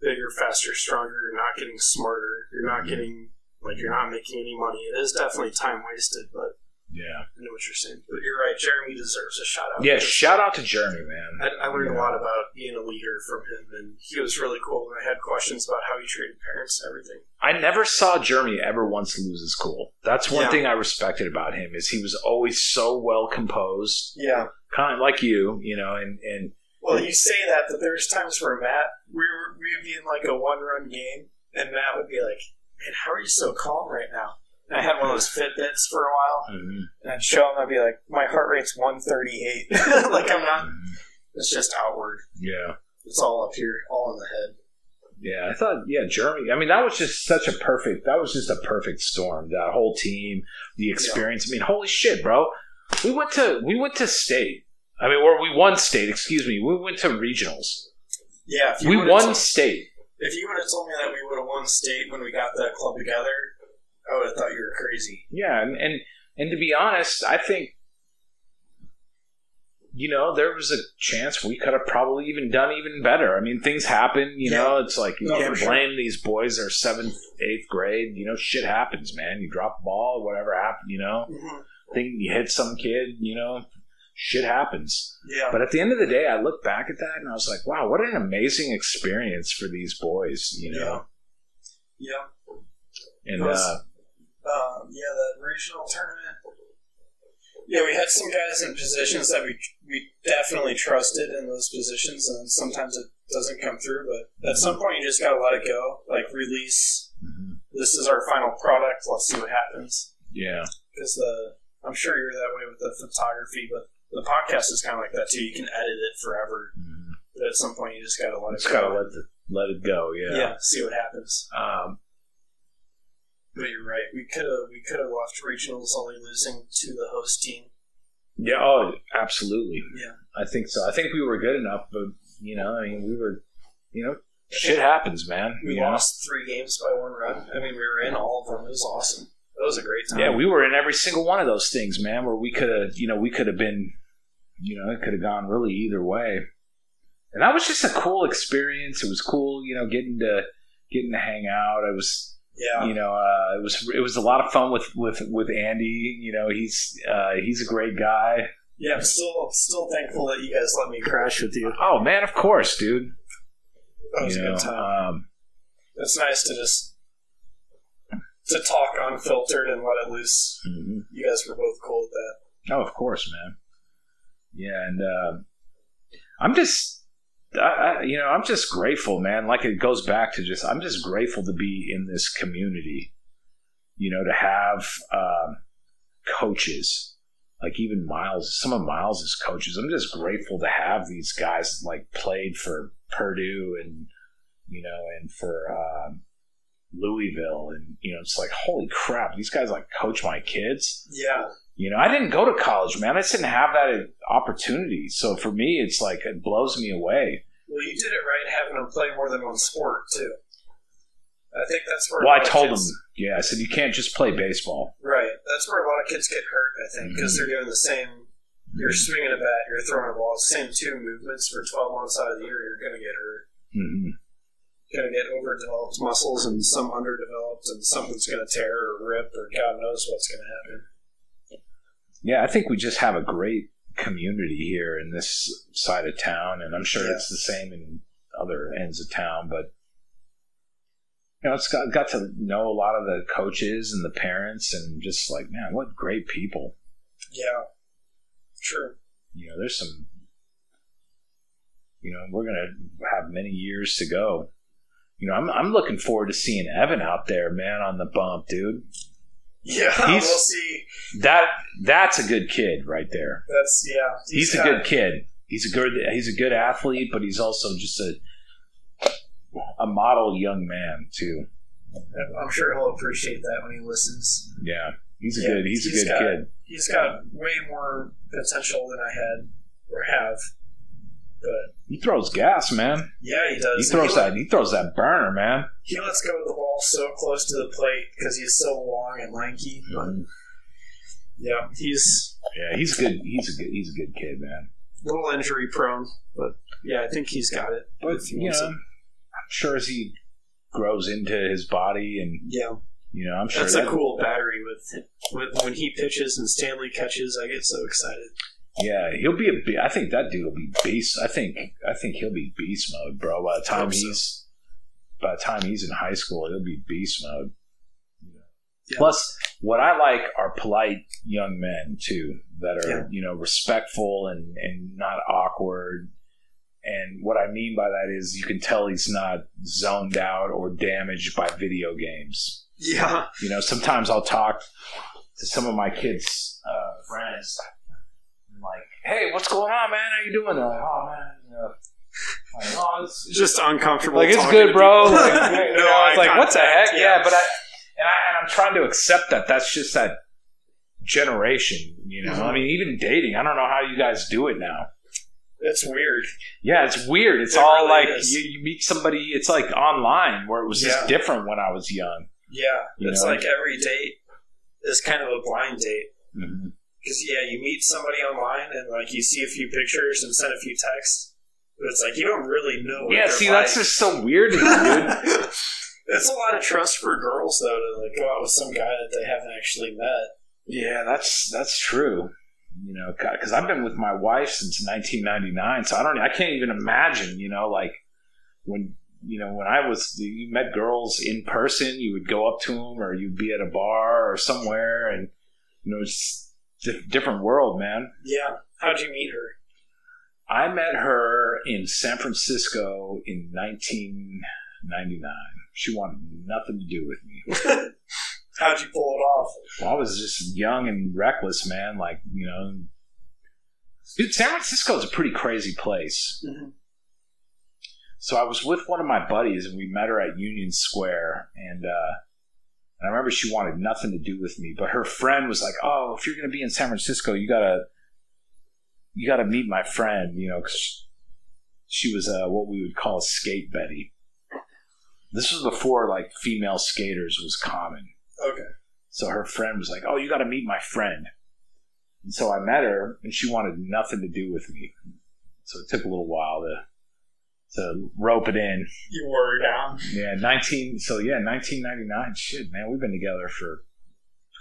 bigger, faster, stronger. You're not getting smarter. You're not getting, like, you're not making any money. It is definitely time wasted, but yeah, I know what you're saying, but you're right. Jeremy deserves a shout out. Yeah, shout out to Jeremy, man. I, I learned yeah. a lot about being a leader from him, and he was really cool. And I had questions about how he treated parents and everything. I never saw Jeremy ever once lose his cool. That's one yeah. thing I respected about him is he was always so well composed. Yeah, kind of like you, you know, and and. Well, you say that, but there's times where Matt, we were, we'd be in like a one run game, and Matt would be like, "Man, how are you so calm right now?" I had one of those Fitbits for a while, mm-hmm. and I'd show them. I'd be like, "My heart rate's 138." like I'm not. Mm-hmm. It's just outward. Yeah, it's all up here, all in the head. Yeah, I thought, yeah, Jeremy. I mean, that was just such a perfect. That was just a perfect storm. That whole team, the experience. Yeah. I mean, holy shit, bro. We went to we went to state. I mean, or we won state. Excuse me. We went to regionals. Yeah, we won told, state. If you would have told me that we would have won state when we got that club together, I would have thought you were crazy. Yeah, and, and and to be honest, I think you know there was a chance we could have probably even done even better. I mean, things happen. You yeah. know, it's like you no, can't blame sure. these boys. They're seventh, eighth grade. You know, shit happens, man. You drop a ball, whatever happened. You know, mm-hmm. thing you hit some kid. You know, shit happens. Yeah. But at the end of the day, I look back at that and I was like, wow, what an amazing experience for these boys. You know. Yeah. yeah. And uh, um, yeah, the regional tournament. Yeah, we had some guys in positions that we we definitely trusted in those positions, and sometimes it doesn't come through. But at some point, you just gotta let it go. Like release. Mm-hmm. This is our final product. Let's see what happens. Yeah, because the I'm sure you're that way with the photography, but the podcast is kind of like that too. You can edit it forever, mm-hmm. but at some point, you just gotta let it. Just go. gotta let the, let it go. Yeah. Yeah. See what happens. Um, but you're right. We could have we could have left regionals only losing to the host team. Yeah. Oh, absolutely. Yeah. I think so. I think we were good enough, but you know, I mean, we were, you know, shit happens, man. We lost know? three games by one run. I mean, we were in all of them. It was awesome. That was a great time. Yeah, we were in every single one of those things, man. Where we could have, you know, we could have been, you know, it could have gone really either way. And that was just a cool experience. It was cool, you know, getting to getting to hang out. I was yeah, you know, uh, it was it was a lot of fun with with with Andy. You know, he's uh, he's a great guy. Yeah, I'm still still thankful that you guys let me crash with you. Oh man, of course, dude. That was you a know, good time. Um, it's nice to just to talk unfiltered and let it loose. Mm-hmm. You guys were both cool with that. Oh, of course, man. Yeah, and uh, I'm just I, you know, I'm just grateful, man. Like it goes back to just, I'm just grateful to be in this community. You know, to have um, coaches, like even Miles, some of Miles's coaches. I'm just grateful to have these guys like played for Purdue and you know, and for um, Louisville, and you know, it's like holy crap, these guys like coach my kids. Yeah. You know, I didn't go to college, man. I just didn't have that opportunity. So for me, it's like it blows me away. Well, you did it right having them play more than one sport too. I think that's where. Well, I told kids- them, yeah, I said you can't just play baseball. Right. That's where a lot of kids get hurt. I think because Mm-hmm. they're doing the same. You're swinging a bat. You're throwing a ball. Same two movements for 12 months out of the year. You're going to get hurt. hmm Going to get overdeveloped muscles and some underdeveloped, and something's going to tear or rip, or God knows what's going to happen. Yeah, I think we just have a great community here in this side of town, and I'm sure Yeah. it's the same in other ends of town. But you know, it's got got to know a lot of the coaches and the parents, and just like, man, what great people. Yeah. Sure. You know, there's some. You know, we're gonna have many years to go. You know, I'm I'm looking forward to seeing Evan out there, man, on the bump, dude. Yeah. He's- we'll see. That that's a good kid right there. That's yeah. he's, a good kid. He's a good he's a good athlete, but he's also just a a model young man too. I'm sure he'll appreciate that when he listens. Yeah, he's a Yeah, good he's a good got- kid. He's got way more potential than I had or have. But He throws gas, man. yeah, he does. He throws he, that he throws that burner, man. he lets go of the ball so close to the plate because he's so long and lanky. But yeah, he's Yeah, he's good. He's a good he's a good kid, man. a little injury prone, but yeah, I think he's got it. But you know. I'm sure as he grows into his body, and yeah, you know, I'm sure that's that, a cool battery with, with when he pitches and Stanley catches. I get so excited. Yeah, he'll be a. be- I think that dude will be beast. I think. I think he'll be beast mode, bro. By the time Hope so. he's, by the time he's in high school, he'll be beast mode. Yeah. Plus, what I like are polite young men too, that are Yeah. you know respectful and and not awkward. And what I mean by that is, you can tell he's not zoned out or damaged by video games. Yeah, You know, sometimes I'll talk to some of my kids' uh, friends, "Hey, what's going on, man? How you doing?" They're like, "Oh man, you know, like, oh, it's just uncomfortable. like it's good, bro." Like, you know, it's like, what the heck? Yeah, but I and I and I'm trying to accept that. That's just that generation. You know, I mean, even dating. I don't know how you guys do it now. it's weird. Yeah, it's weird. It's It all really like you, you meet somebody. It's like online where it was Yeah. just different when I was young. Yeah, You it's know? like every date is kind of a blind date. Mm-hmm. Because yeah, you meet somebody online and like you see a few pictures and send a few texts, but it's like you don't really know. What Yeah, see, like. that's just so weird, dude. it's a lot of trust for girls though to like go out with some guy that they haven't actually met. Yeah, that's that's true. You know, because I've been with my wife since 1999, so I don't, I can't even imagine. You know, like when you know when I was, you met girls in person, you would go up to them, or you'd be at a bar or somewhere, and you know, it's different world, man. Yeah, how'd you meet her? I met her in San Francisco in 1999. She wanted nothing to do with me. How'd you pull it off? Well, I was just young and reckless, man. Like, you know, dude, San Francisco is a pretty crazy place. Mhm. So I was with one of my buddies, and we met her at Union Square, and uh, and I remember she wanted nothing to do with me, but her friend was like, "Oh, if you're going to be in San Francisco, you gotta you gotta meet my friend," you know, because she was uh, what we would call a skate Betty. This was before like female skaters was common. Okay. So her friend was like, "Oh, you got to meet my friend." And so I met her, and she wanted nothing to do with me. So it took a little while to to rope it in. You wore down. Yeah, nineteen. So yeah, nineteen ninety nine. Shit, man, we've been together for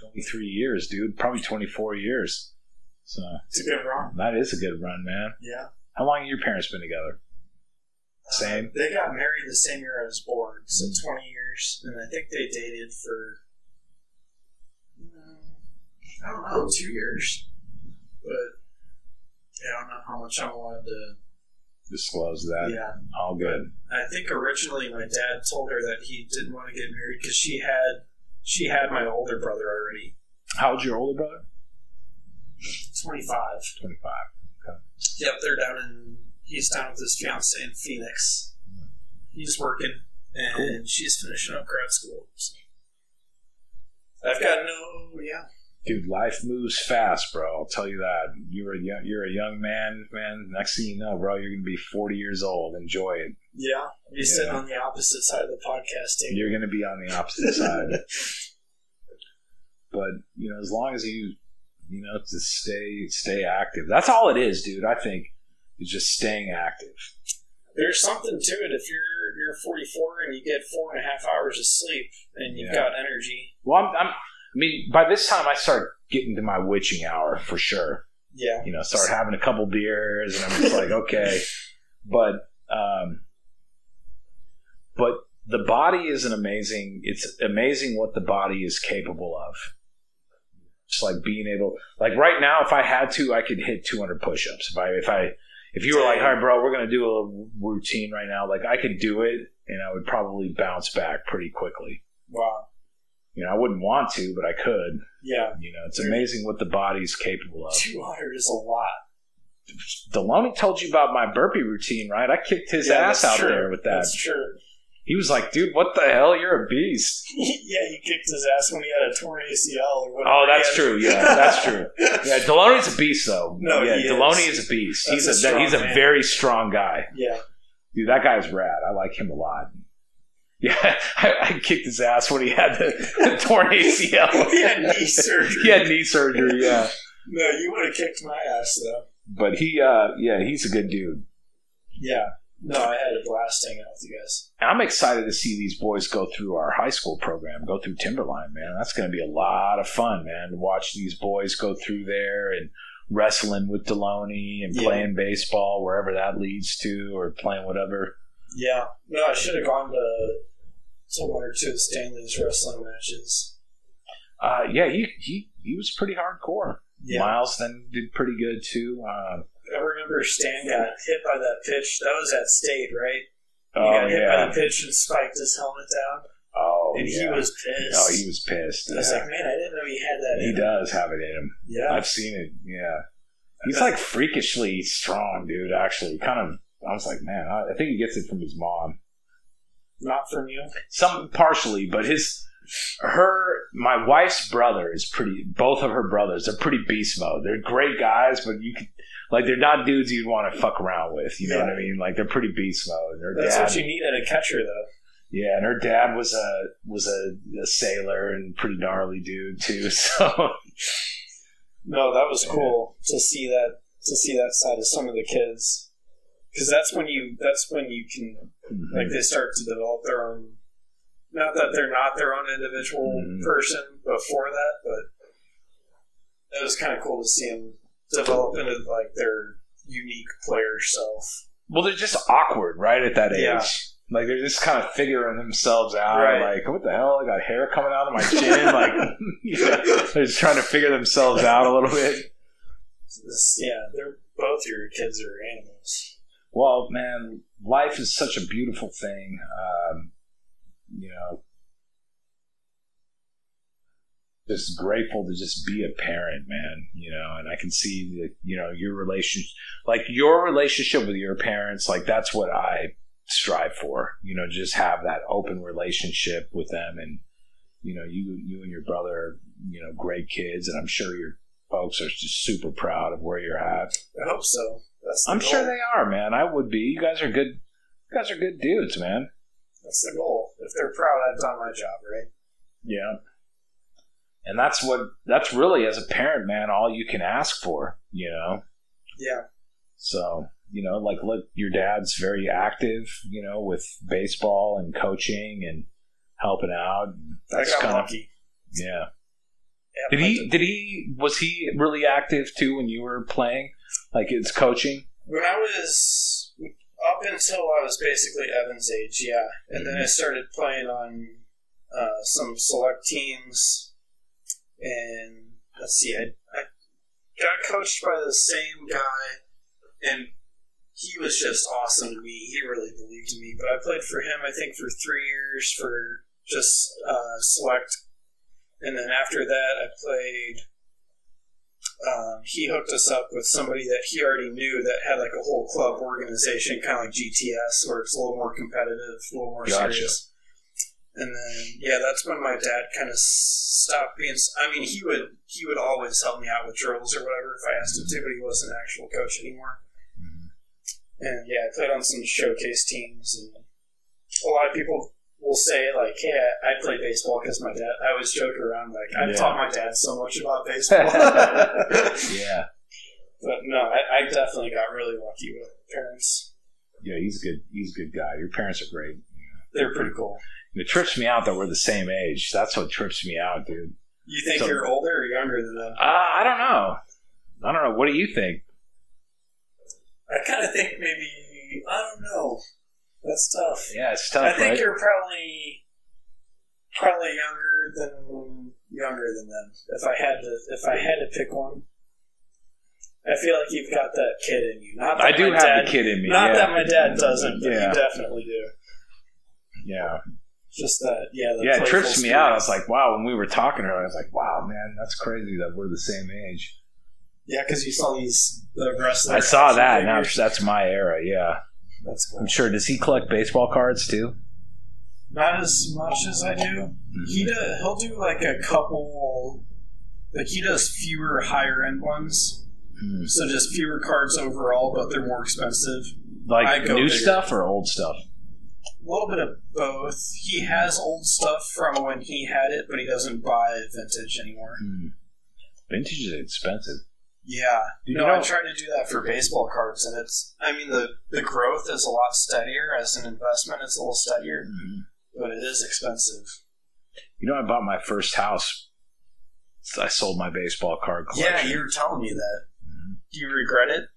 twenty three years, dude. Probably twenty four years. So It's a good run. that is a good run, man. Yeah. How long have your parents been together? Same. Uh, they got married the same year I was born, so 20 years. And I think they dated for, mm, I don't know, two years. But yeah, I don't know how much I wanted to. Disclose that. Yeah. All good. I think originally my dad told her that he didn't want to get married because she had she had my older brother already, How old's your older brother? 25. Twenty five. Okay. Yep, they're down in. He's down with his fiance in Phoenix. He's working and she's finishing up grad school. So. I've got no, yeah. Dude, life moves fast, bro. I'll tell you that. You're a young, you're a young man, man. Next thing you know, bro, you're gonna be 40 years old. Enjoy it. Yeah, you're sitting on the opposite side of the podcast. You're gonna be on the opposite side. But you know, as long as you, you know, just stay stay active. That's all it is, dude. I think is just staying active. There's something to it if you're you're 44 and you get four and a half hours of sleep and you've Yeah. got energy. Well, I'm, I'm. I mean, by this time, I start getting to my witching hour for sure. Yeah, you know, start having a couple beers, and I'm just like, okay. But, um, but the body is an amazing. It's amazing what the body is capable of. Just like being able, like right now, if I had to, I could hit 200 push-ups. If I, if I, if you were like, all right, bro, we're gonna do a routine right now, like I could do it, and I would probably bounce back pretty quickly. wow. You know, I wouldn't want to, but I could. Yeah, You know, it's amazing what the body's capable of. 200 is a lot. Deloney told you about my burpee routine, right? I kicked his Yeah, ass out true. there with that. That's true. He was like, dude, what the hell? You're a beast. yeah, he kicked his ass when he had a torn ACL or whatever. Oh, that's true. Yeah, that's true. Yeah, Deloney's a beast, though. No, yeah, he is. Deloney is. a beast. That's he's a a, he's a man. very strong guy. yeah. Dude, that guy's rad. I like him a lot. Yeah, I, I kicked his ass when he had the, the torn ACL. He had knee surgery. he had knee surgery. Yeah, No, you would have kicked my ass though. but he, uh, yeah, he's a good dude. Yeah. No, I had a blast hanging out with you guys. I'm excited to see these boys go through our high school program, go through Timberline, man. That's going to be a lot of fun, man, to watch these boys go through there and wrestling with Deloney and Yeah. playing baseball wherever that leads to or playing whatever. Yeah. No, I should have gone to to one or two of Stanley's wrestling matches. Uh, yeah, he, he, he was pretty hardcore. Yeah. Miles then did pretty good too. Uh, I remember Stan got hit by that pitch. That was at State, right? He oh, got hit by the pitch and spiked his helmet down. Oh, and yeah. he was pissed. Oh, he was pissed. I was like, man, I didn't know he had that he in him. does have it in him. Yeah. I've seen it. Yeah, he's like freakishly strong, dude. Actually, kind of. I was like, man, I, I think he gets it from his mom. Not from you. Some partially, but his, her, my wife's brother is pretty. Both of her brothers are pretty beast mode. They're great guys, but you could. Like they're not dudes you'd want to fuck around with, you know Yeah. what I mean? Like they're pretty beast mode. Her That's dad, what you need in a catcher, though. yeah, and her dad was a was a, a sailor and pretty gnarly dude too. So No, that was cool to see that to see that side of some of the kids, because that's when you that's when you can like they start to develop their own. Not that they're not their own individual Mhm. person before that, but it was kind of cool to see them develop into like their unique player self. Well, they're just awkward, right, at that age. Yeah. Like they're just kind of figuring themselves out. Right. Like, what the hell? I got hair coming out of my chin. like, yeah. they're just trying to figure themselves out a little bit. This- yeah, they're both your kids are animals. Well, man, life is such a beautiful thing. Um, you know, just grateful to just be a parent, man. You know, and I can see that you know your relationship, like your relationship with your parents, like that's what I strive for. You know, just have that open relationship with them, and you know, you you and your brother, are, you know, great kids, and I'm sure your folks are just super proud of where you're at. I hope so. That's the I'm goal. sure they are, man. I would be. You guys are good. You guys are good dudes, man. That's the goal. If they're proud, I've done my job, right? Yeah. And that's what that's really as a parent, man, all you can ask for, you know. Yeah. So, you know, like look, your dad's very active, you know, with baseball and coaching and helping out. That's kind of lucky. yeah. Yeah, Did he did he was he really active too when you were playing? Like it's coaching? When I was up until I was basically Evan's age, yeah, and then I started playing on uh, some select teams, and let's see, I, I got coached by the same guy, and he was just awesome to me. He really believed in me, but I played for him, I think, for three years for just uh, select, and then after that, I played um, he hooked us up with somebody that he already knew that had like a whole club organization, kind of like GTS, where it's a little more competitive, a little more Gotcha. serious. And then yeah, that's when my dad kind of stopped being. I mean, he would he would always help me out with drills or whatever if I asked him to, but he wasn't an actual coach anymore. Mhm. And yeah, I played on some showcase teams, and a lot of people will say like, "Hey, I, I play baseball because my dad." I always joke around like, "I've Yeah. taught my dad so much about baseball." Yeah, but no, I, I definitely got really lucky with parents. yeah, he's a good. He's a good guy. Your parents are great. They're pretty cool. It trips me out that we're the same age. That's what trips me out, dude. You think So- you're older or younger than them? Uh, I don't know. I don't know. What do you think? I kind of think maybe I don't know. That's tough. Yeah, it's tough, I think right? you're probably probably younger than younger than them. If I had to, if I had to pick one, I feel like you've got that kid in you. Not that I do my have dad, the kid in me. Not yeah. that my dad doesn't, but Yeah. you definitely do. yeah, Just that, yeah. The yeah. It playful trips me out. I was like, wow. When we were talking to her, I was like, wow, man, that's crazy that we're the same age. yeah, because you saw these the wrestlers. I saw action that. Now that's my era. Yeah, That's cool. I'm sure. Does he collect baseball cards too? Not as much as I do. He does. He'll do like a couple. Like he does fewer higher end ones, Hmm. so just fewer cards overall, but they're more expensive. Like new bigger. stuff or old stuff? A little bit of both. He has old stuff from when he had it, but he doesn't buy vintage anymore. Hmm. Vintage is expensive. Yeah, Dude, no, you know- I tried to do that for baseball cards, and it's. I mean, the the growth is a lot steadier as an investment. It's a little steadier, Mhm. but it is expensive. You know, I bought my first house. I sold my baseball card collection. Yeah, you were telling me that. Mhm. Do you regret it?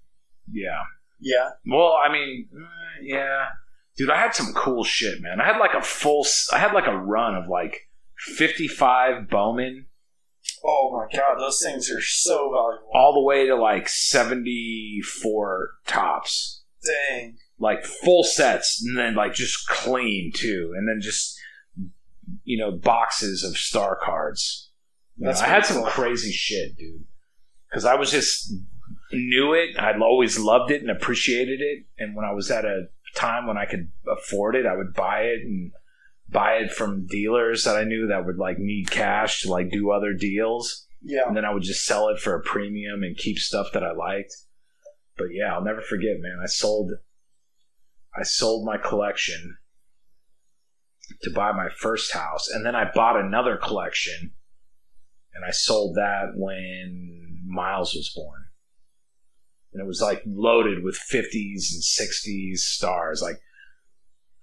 yeah. Yeah. Well, I mean, eh, yeah, dude, I had some cool shit, man. I had like a full. I had like a run of like fifty-five Bowman Oh my god, those things are so valuable. all the way to like seventy-four Topps, Dang. like full sets, and then like just clean too, and then just you know boxes of star cards. Know, I had some crazy shit, dude, because I was just knew it. I'd always loved it and appreciated it. And when I was at a time when I could afford it, I would buy it and buy it from dealers that I knew that would like need cash to like do other deals. Yeah. And then I would just sell it for a premium and keep stuff that I liked. But yeah, I'll never forget, man. I sold I sold my collection to buy my first house and then I bought another collection and I sold that when Miles was born. And it was like loaded with 50s and 60s stars. Like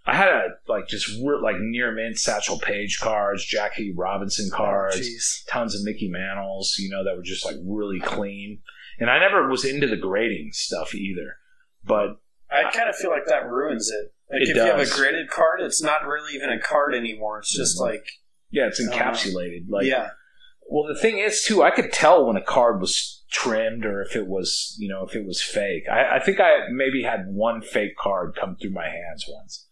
I had a like just re- like near mint Satchel Paige cards, Jackie Robinson cards, Oh, tons of Mickey Mantles, you know, that were just like really clean. And I never was into the grading stuff either. But I kind of feel like that ruins it. Like It if you have a graded card, it's not really even a card anymore. It's just Mhm. like yeah, it's I don't encapsulated. Like yeah, Well, the thing is, too, I could tell when a card was trimmed or if it was, you know, if it was fake. I, I think I maybe had one fake card come through my hands once.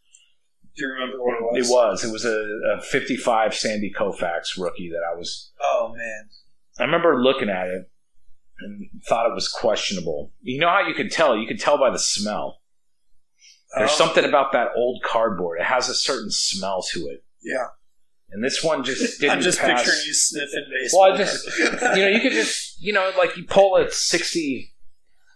Do you remember what it was? It was. It was a, a 55 Sandy Koufax rookie that I was. Oh man, I remember looking at it and thought it was questionable. You know how you could tell? You could tell by the smell. There's Oh, something about that old cardboard. It has a certain smell to it. Yeah, And this one just didn't I'm just pass. picturing you sniffing baseball. Well, I just, you know, you could just, you know, like you pull a 60,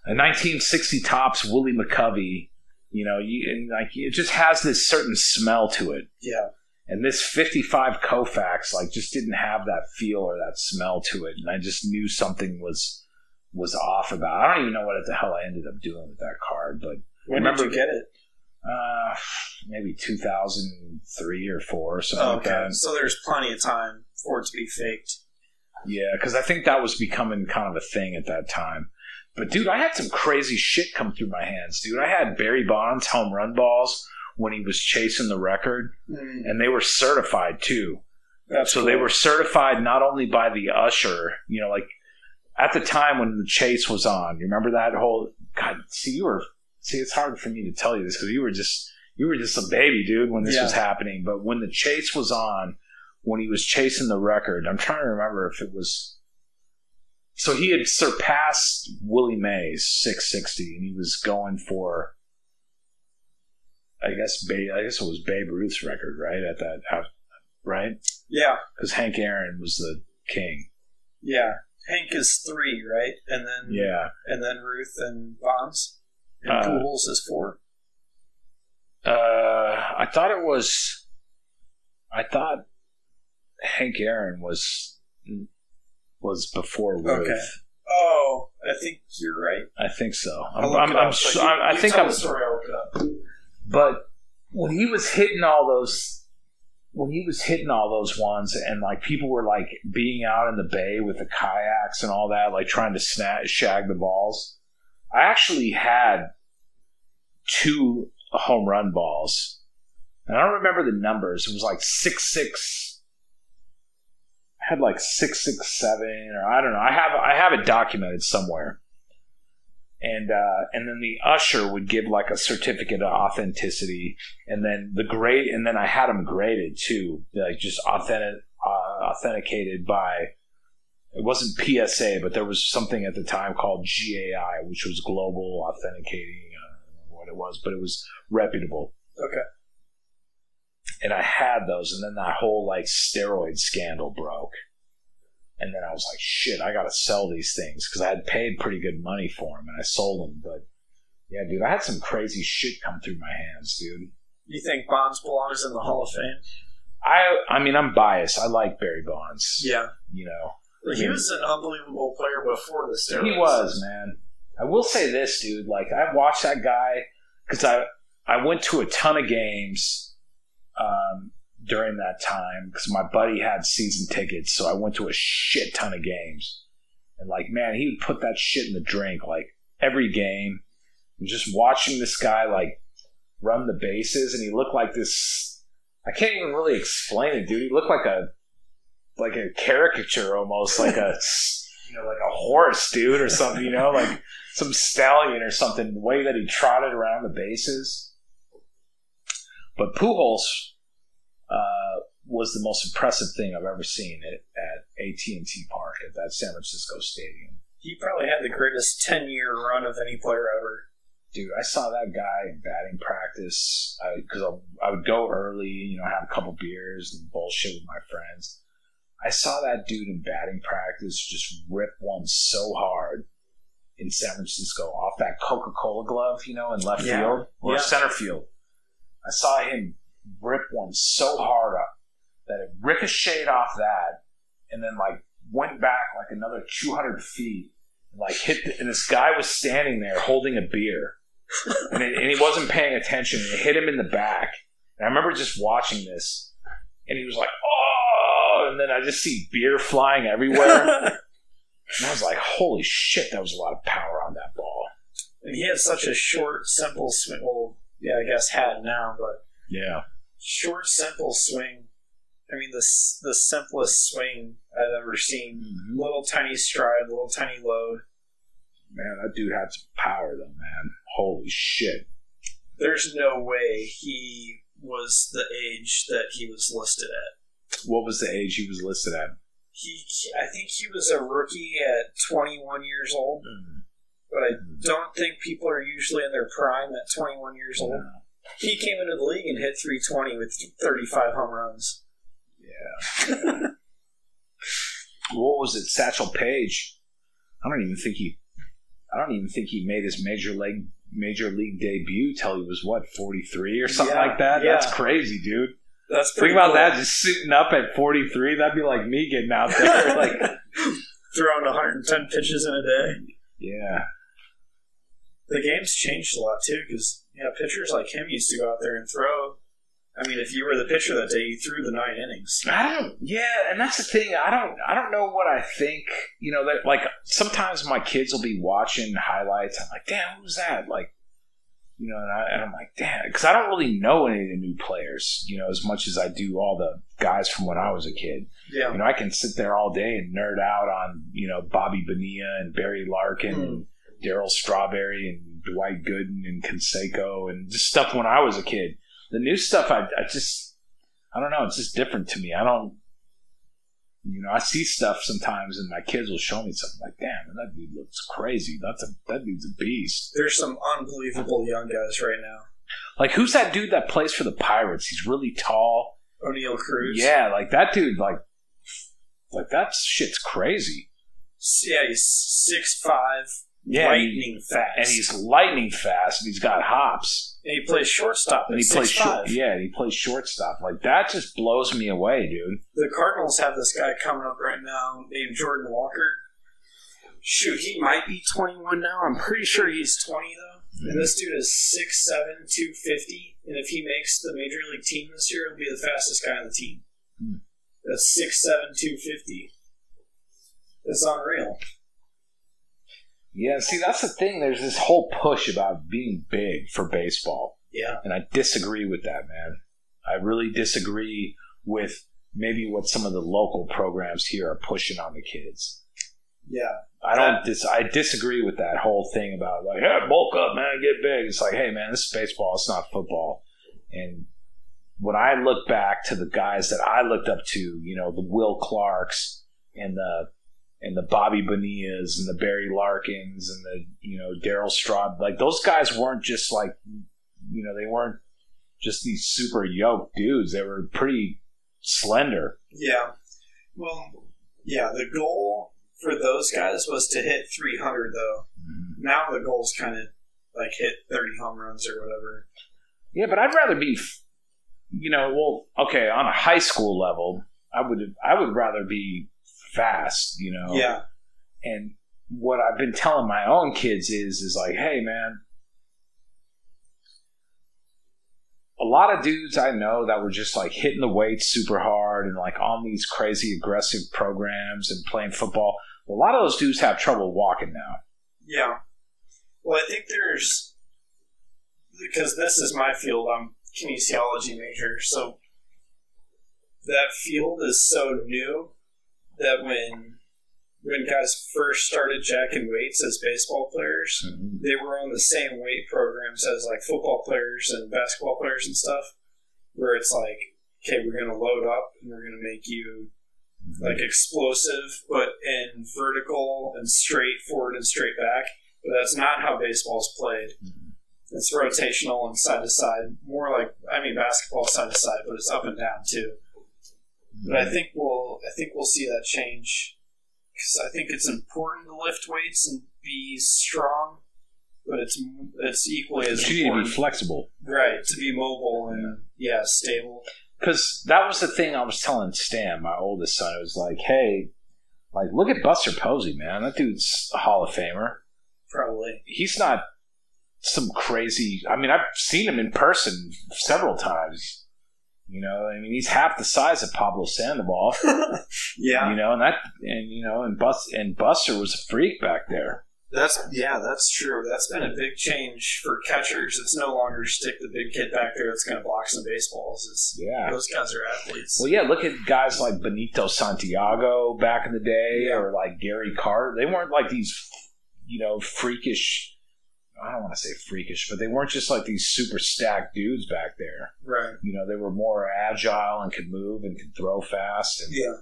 a 1960 Topps Willie McCovey, you know, you, and like it just has this certain smell to it. yeah, And this 55 Koufax like, just didn't have that feel or that smell to it. And I just knew something was was off about it. I don't even know what the hell I ended up doing with that card, but when Remember- did you get it? uh, maybe 2003 or 4 or something Oh, like okay, that. so there's plenty of time for it to be faked. Yeah, because I think that was becoming kind of a thing at that time. But dude, I had some crazy shit come through my hands, dude. I had Barry Bonds home run balls when he was chasing the record, Mm, and they were certified too. that's so cool. they were certified not only by the usher, you know, like at the time when the chase was on. You remember that whole? God, see, you were. See, it's hard for me to tell you this because you were just you were just a baby, dude, when this Yeah. was happening. But when the chase was on, when he was chasing the record, I'm trying to remember if it was so he had surpassed Willie Mays 660, and he was going for, I guess, I guess it was Babe Ruth's record, right? At that, right? Yeah, Because Hank Aaron was the king. yeah. Hank is three, right? And then Yeah. and then Ruth and Bonds. And Uh, Pujols is four. Uh, I thought it was. I thought Hank Aaron was was before Ruth. Okay. Oh, I think you're right. I think so. I'm, I'm, I'm you- I, I think I'm. story. I'll look. But when he was hitting all those, when he was hitting all those ones, and like people were like being out in the bay with the kayaks and all that, like trying to snag, shag the balls. I actually had two home run balls, and I don't remember the numbers. It was like six six. Had like six six seven, or I don't know. I have I have it documented somewhere and uh, and then the usher would give like a certificate of authenticity, and then the grade, and then I had them graded too, like just authentic, uh, authenticated by. It wasn't PSA, but there was something at the time called GAI, which was Global Authenticating. Know what it was, but it was reputable. Okay. And I had those, and then that whole like steroid scandal broke. And then I was like, shit, I got to sell these things because I had paid pretty good money for them and I sold them. But yeah, dude, I had some crazy shit come through my hands, dude. You think Bonds belongs in the Hall of Fame? I, I mean, I'm biased. I like Barry Bonds. Yeah. You know, He was an unbelievable player before the steroids. he was, man. I will say this, dude. Like, I watched that guy because I, I went to a ton of games um, during that time because my buddy had season tickets. So I went to a shit ton of games. And, like, man, he would put that shit in the drink, like, every game. And just watching this guy, like, run the bases, and he looked like this. I can't even really explain it, dude. He looked like a like a caricature almost, like a you know, like a horse, dude, or something. You know, like some stallion or something. The way that he trotted around the bases. But Pujols uh, was the most impressive thing I've ever seen at, at AT and T Park at that San Francisco Stadium. He probably had the greatest ten-year run of any player ever. dude, I saw that guy in batting practice because I, I, would go early, you know, have a couple beers and bullshit with my friends. I saw that dude in batting practice just rip one so hard in San Francisco off that Coca Cola glove, you know, in left Yeah. field or Yeah. center field. I saw him rip one so hard up that it ricocheted off that and then like went back like another 200 feet and like hit the, and this guy was standing there holding a beer and, it, and he wasn't paying attention. And it hit him in the back. And I remember just watching this, and he was like, "Oh!" And then I just see beer flying everywhere, and I was like, "Holy shit!" That was a lot of power on that ball. and he had such a short, simple swing. Well, yeah, I guess had now, but Yeah, short, simple swing. I mean, the the simplest swing I've ever seen. Mm-hmm. Little tiny stride, little tiny load. man, that dude had some power though, man. Holy shit! There's no way he was the age that he was listed at. What was the age he was listed at? He, I think he was a rookie at 21 years old, mm-hmm. But I mm-hmm. don't think people are usually in their prime at 21 years old. No. He came into the league and hit 320 with 35 home runs. Yeah. what was it? Satchel Paige. I don't even think he. I don't even think he made his major league major league debut till he was what forty three or something Yeah, like that. yeah. That's crazy, dude. That's Think about cool. that, just sitting up at forty three. That'd be like me getting out there. like, Throwing 110 pitches in a day. yeah, The game's changed a lot too, because yeah, pitchers like him used to go out there and throw. I mean, if you were the pitcher that day, you threw the nine innings. I don't. Yeah, and that's the thing. I don't. I don't know what I think. You know that like sometimes my kids will be watching highlights. I'm like, damn, who's that? Like, you know, and, I, and I'm like, damn, because I don't really know any of the new players. You know, as much as I do all the guys from when I was a kid. Yeah. You know, I can sit there all day and nerd out on you know Bobby Bonilla and Barry Larkin Hmm. and Darryl Strawberry and Dwight Gooden and Canseco and just stuff when I was a kid. The new stuff, I, I just, I don't know. It's just different to me. I don't, you know, I see stuff sometimes and my kids will show me something like, damn, that dude looks crazy. That's a that dude's a beast. There's some unbelievable young guys right now. Like who's that dude that plays for the Pirates? He's really tall. Oneil Cruz. Yeah, like that dude. Like, like that shit's crazy. Yeah, he's six five, Yeah, lightning fast, and he's lightning fast, and he's got hops, and he plays shortstop. and he plays short. Yeah, and he plays shortstop. Like that just blows me away, dude. The Cardinals have this guy coming up right now named Jordan Walker. Shoot, he might be 21 now. I'm pretty sure he's 20 though. And this dude is 6'7", 250. And if he makes the major league team this year, he'll be the fastest guy on the team. Hmm. That's 6'7", 250. That's unreal. Yeah, see, that's the thing. There's this whole push about being big for baseball. Yeah. And I disagree with that, man. I really disagree with maybe what some of the local programs here are pushing on the kids. Yeah. I don't dis- I disagree with that whole thing about like, hey, bulk up, man, get big. It's like, hey, man, this is baseball. It's not football. And when I look back to the guys that I looked up to, you know, the Will Clarks and the and the Bobby Bonillas and the Barry Larkins and the you know Darryl Straub, like those guys weren't just like, you know, they weren't just these super yoked dudes. They were pretty slender. Yeah. Well, yeah, the goal for those guys was to hit 300 though. Mm-hmm. Now the goal's kind of like hit 30 home runs or whatever. Yeah, but I'd rather be, you know, well, okay, on a high school level, I would I would rather be fast, you know. Yeah. And what I've been telling my own kids is is like, hey, man. A lot of dudes I know that were just like hitting the weights super hard and like on these crazy aggressive programs and playing football. A lot of those dudes have trouble walking now. Yeah. Well, I think there's because this is my field. I'm kinesiology major, so that field is so new that when when guys first started jacking weights as baseball players, mm-hmm. they were on the same weight programs as like football players and basketball players and stuff, where it's like, okay, we're gonna load up and we're gonna make you mm-hmm. like explosive, but in vertical and straight forward and straight back. But that's not how baseball's played. Mm-hmm. It's rotational and side to side, more like I mean basketball side to side, but it's up and down too. But I think we'll I think we'll see that change because I think it's important to lift weights and be strong, but it's it's equally as But you need to be flexible. right, to be mobile and yeah, stable. because that was the thing I was telling Stan, my oldest son. It was like, hey, like look at Buster Posey, man. That dude's a Hall of Famer. Probably. He's not some crazy. I mean, I've seen him in person several times. You know, I mean, he's half the size of Pablo Sandoval. Yeah. You know, and that, and you know, and Bus and Buster was a freak back there. That's yeah, that's true. That's been a big change for catchers. It's no longer stick the big kid back there that's going to block some baseballs. It's Yeah. those guys are athletes. Well, yeah, look at guys like Benito Santiago back in the day, Yeah. or like Gary Carter. They weren't like these, you know, freakish. I don't want to say freakish, but they weren't just like these super stacked dudes back there. right. You know, they were more agile and could move and could throw fast. And Yeah.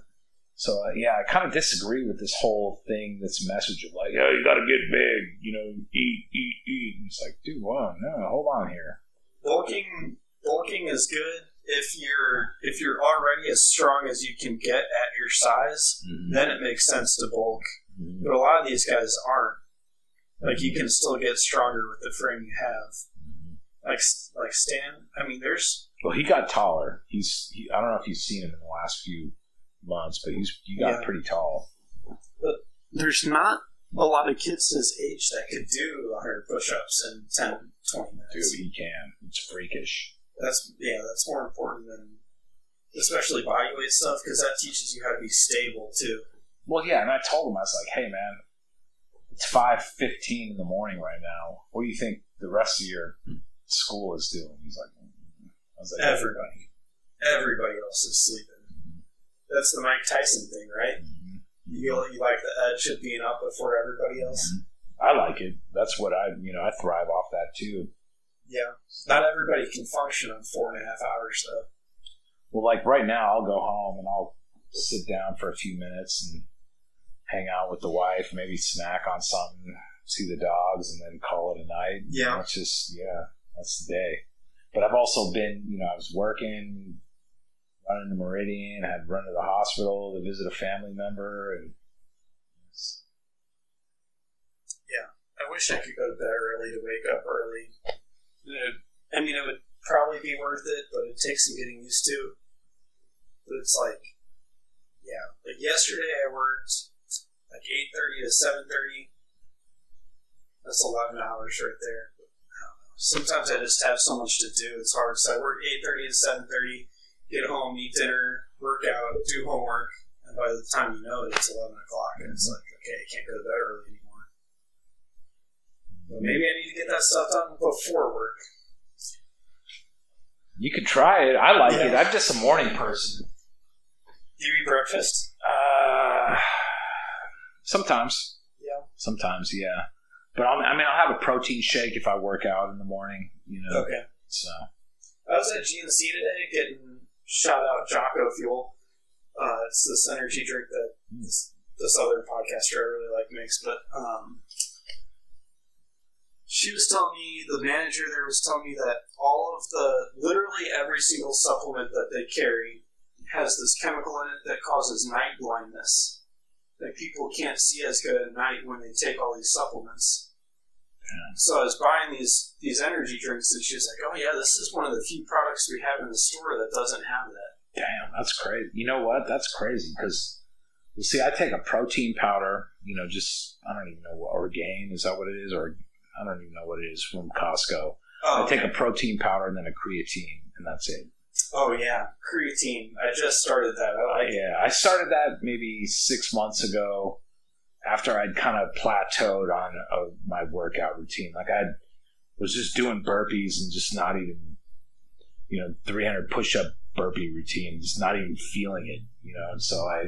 so, uh, yeah, I kind of disagree with this whole thing, this message of like, oh, you got to get big, you know, eat, eat, eat. And it's like, dude, whoa, no, hold on here. Bulking bulking is good if you're if you're already as strong as you can get at your size. Mhm. Then it makes sense to bulk. Mhm. But a lot of these guys aren't. Like you can still get stronger with the frame you have. Mm-hmm. Like like Stan. I mean, there's Well, he got taller. He's, he, I don't know if you've seen him in the last few months, but he's he got Yeah. pretty tall. But There's not a lot of kids his age that that could do 100 push-ups in 10, 20 minutes. Dude, minutes. he can. It's freakish. That's yeah, that's more important than especially bodyweight stuff because that teaches you how to be stable too. Well, yeah, and I told him I was like, "Hey, man, it's five fifteen in the morning right now. What do you think the rest of your school is doing?" He's like, "Mm." "I was like, Everybody, everybody else is sleeping. That's the Mike Tyson thing, right? Mhm. You you like the edge of being up before everybody else. I like it. That's what I, you know, I thrive off that too. Yeah, not everybody can function on four and a half hours though. Well, like right now, I'll go home and I'll sit down for a few minutes and hang out with the wife, maybe snack on something, see the dogs, and then call it a night. Yeah. That's just yeah, that's the day. But I've also been, you know, I was working, running to Meridian, had run to the hospital to visit a family member, and it's- I wish I could go to bed early to wake up early. Uh, I mean, it would probably be worth it, but it takes some getting used to. But it's like, yeah, like yesterday I worked like eight thirty to seven thirty. That's eleven hours right there. I. Sometimes I just have so much to do; it's hard. So I work eight thirty to seven thirty, get home, eat dinner, work out, do homework, and by the time you know it, it's eleven o'clock, and it's like, okay, I can't go to bed early anymore. But maybe I need to get that stuff done before work. you could try it. I like it. I'm just a morning person. Do you eat breakfast? Sometimes. Yeah. Sometimes, yeah. But I'll, I mean, I'll have a protein shake if I work out in the morning. You know. Okay. So I was at GNC today getting shout out Jocko Fuel. Uh, it's this energy drink that this, this other podcaster I really like makes, but um, she was telling me the manager there was telling me that all of the literally every single supplement that they carry has this chemical in it that causes night blindness. That people can't see as good at night when they take all these supplements. So I was buying these these energy drinks, and she was like, "Oh yeah, this is one of the few products we have in the store that doesn't have that." damn, that's crazy. You know what? That's crazy because you see, I take a protein powder. You know, just I don't even know what Orgain is that what it is, or I don't even know what it is from Costco. Oh, I take a protein powder and then a creatine, and that's it. Oh yeah, creatine. I just started that. I like. Yeah, I started that maybe six months ago after I'd kind of plateaued on uh, my workout routine. Like I was just doing burpees and just not even, you know, 300 push up burpee routine, just not even feeling it, you know. And so I,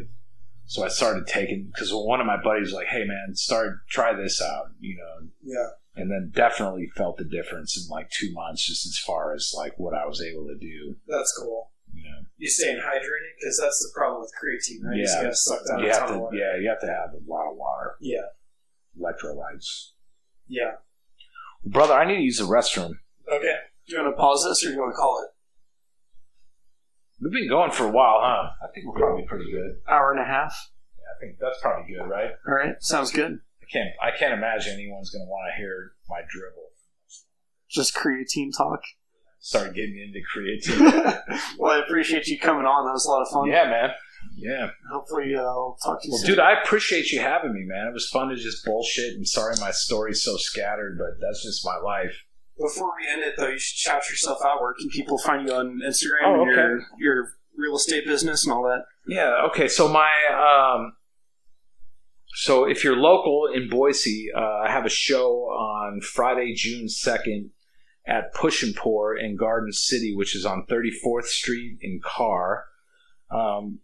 so I started taking because one of my buddies was like, "Hey man, start try this out," you know, Yeah. And then definitely felt the difference in like two months, just as far as like what I was able to do, That's cool. you know. You staying hydrated because that's the problem with creatine, right? You just Yeah. gotta suck down You a have ton to, of water. yeah, you have to have a lot of water. Yeah. electrolytes. Yeah. Brother, I need to use the restroom. Okay. Do you want to pause this or do you want to call it? We've been going for a while, huh? I think we're probably pretty good. Hour and a half. yeah I think that's probably good, right? All right. Sounds good. I can't. I can't imagine anyone's going to want to hear my dribble. Just creatine talk. Start getting into creativity. well, I appreciate you coming on. That was a lot of fun. yeah, man. Yeah. Hopefully, uh, I'll talk to you Well, soon. dude, I appreciate you having me, man. It was fun to just bullshit. And sorry my story's so scattered, but that's just my life. Before we end it, though, you should shout yourself out. Where can people find you on Instagram Oh, and your, your real estate business and all that? Yeah. Okay. So my um, so if you're local in Boise, uh, I have a show on Friday, June second, at Push and Pour in Garden City, which is on 34th Street in Carr. Um,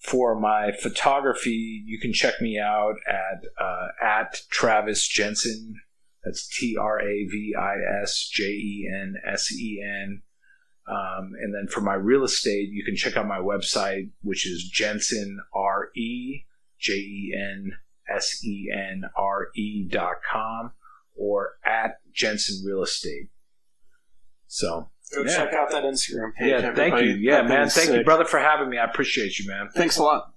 for my photography, you can check me out at uh, at Travis Jensen. That's T R A V I S J E N S E N. Um, and then for my real estate, you can check out my website, which is Jensen R E J E N S E N R E dot com or at Jensen Real Estate. So Go Yeah. check out that Instagram page. yeah, thank you. Yeah, man. Thank you, brother, for having me. I appreciate you, man. Thanks a lot.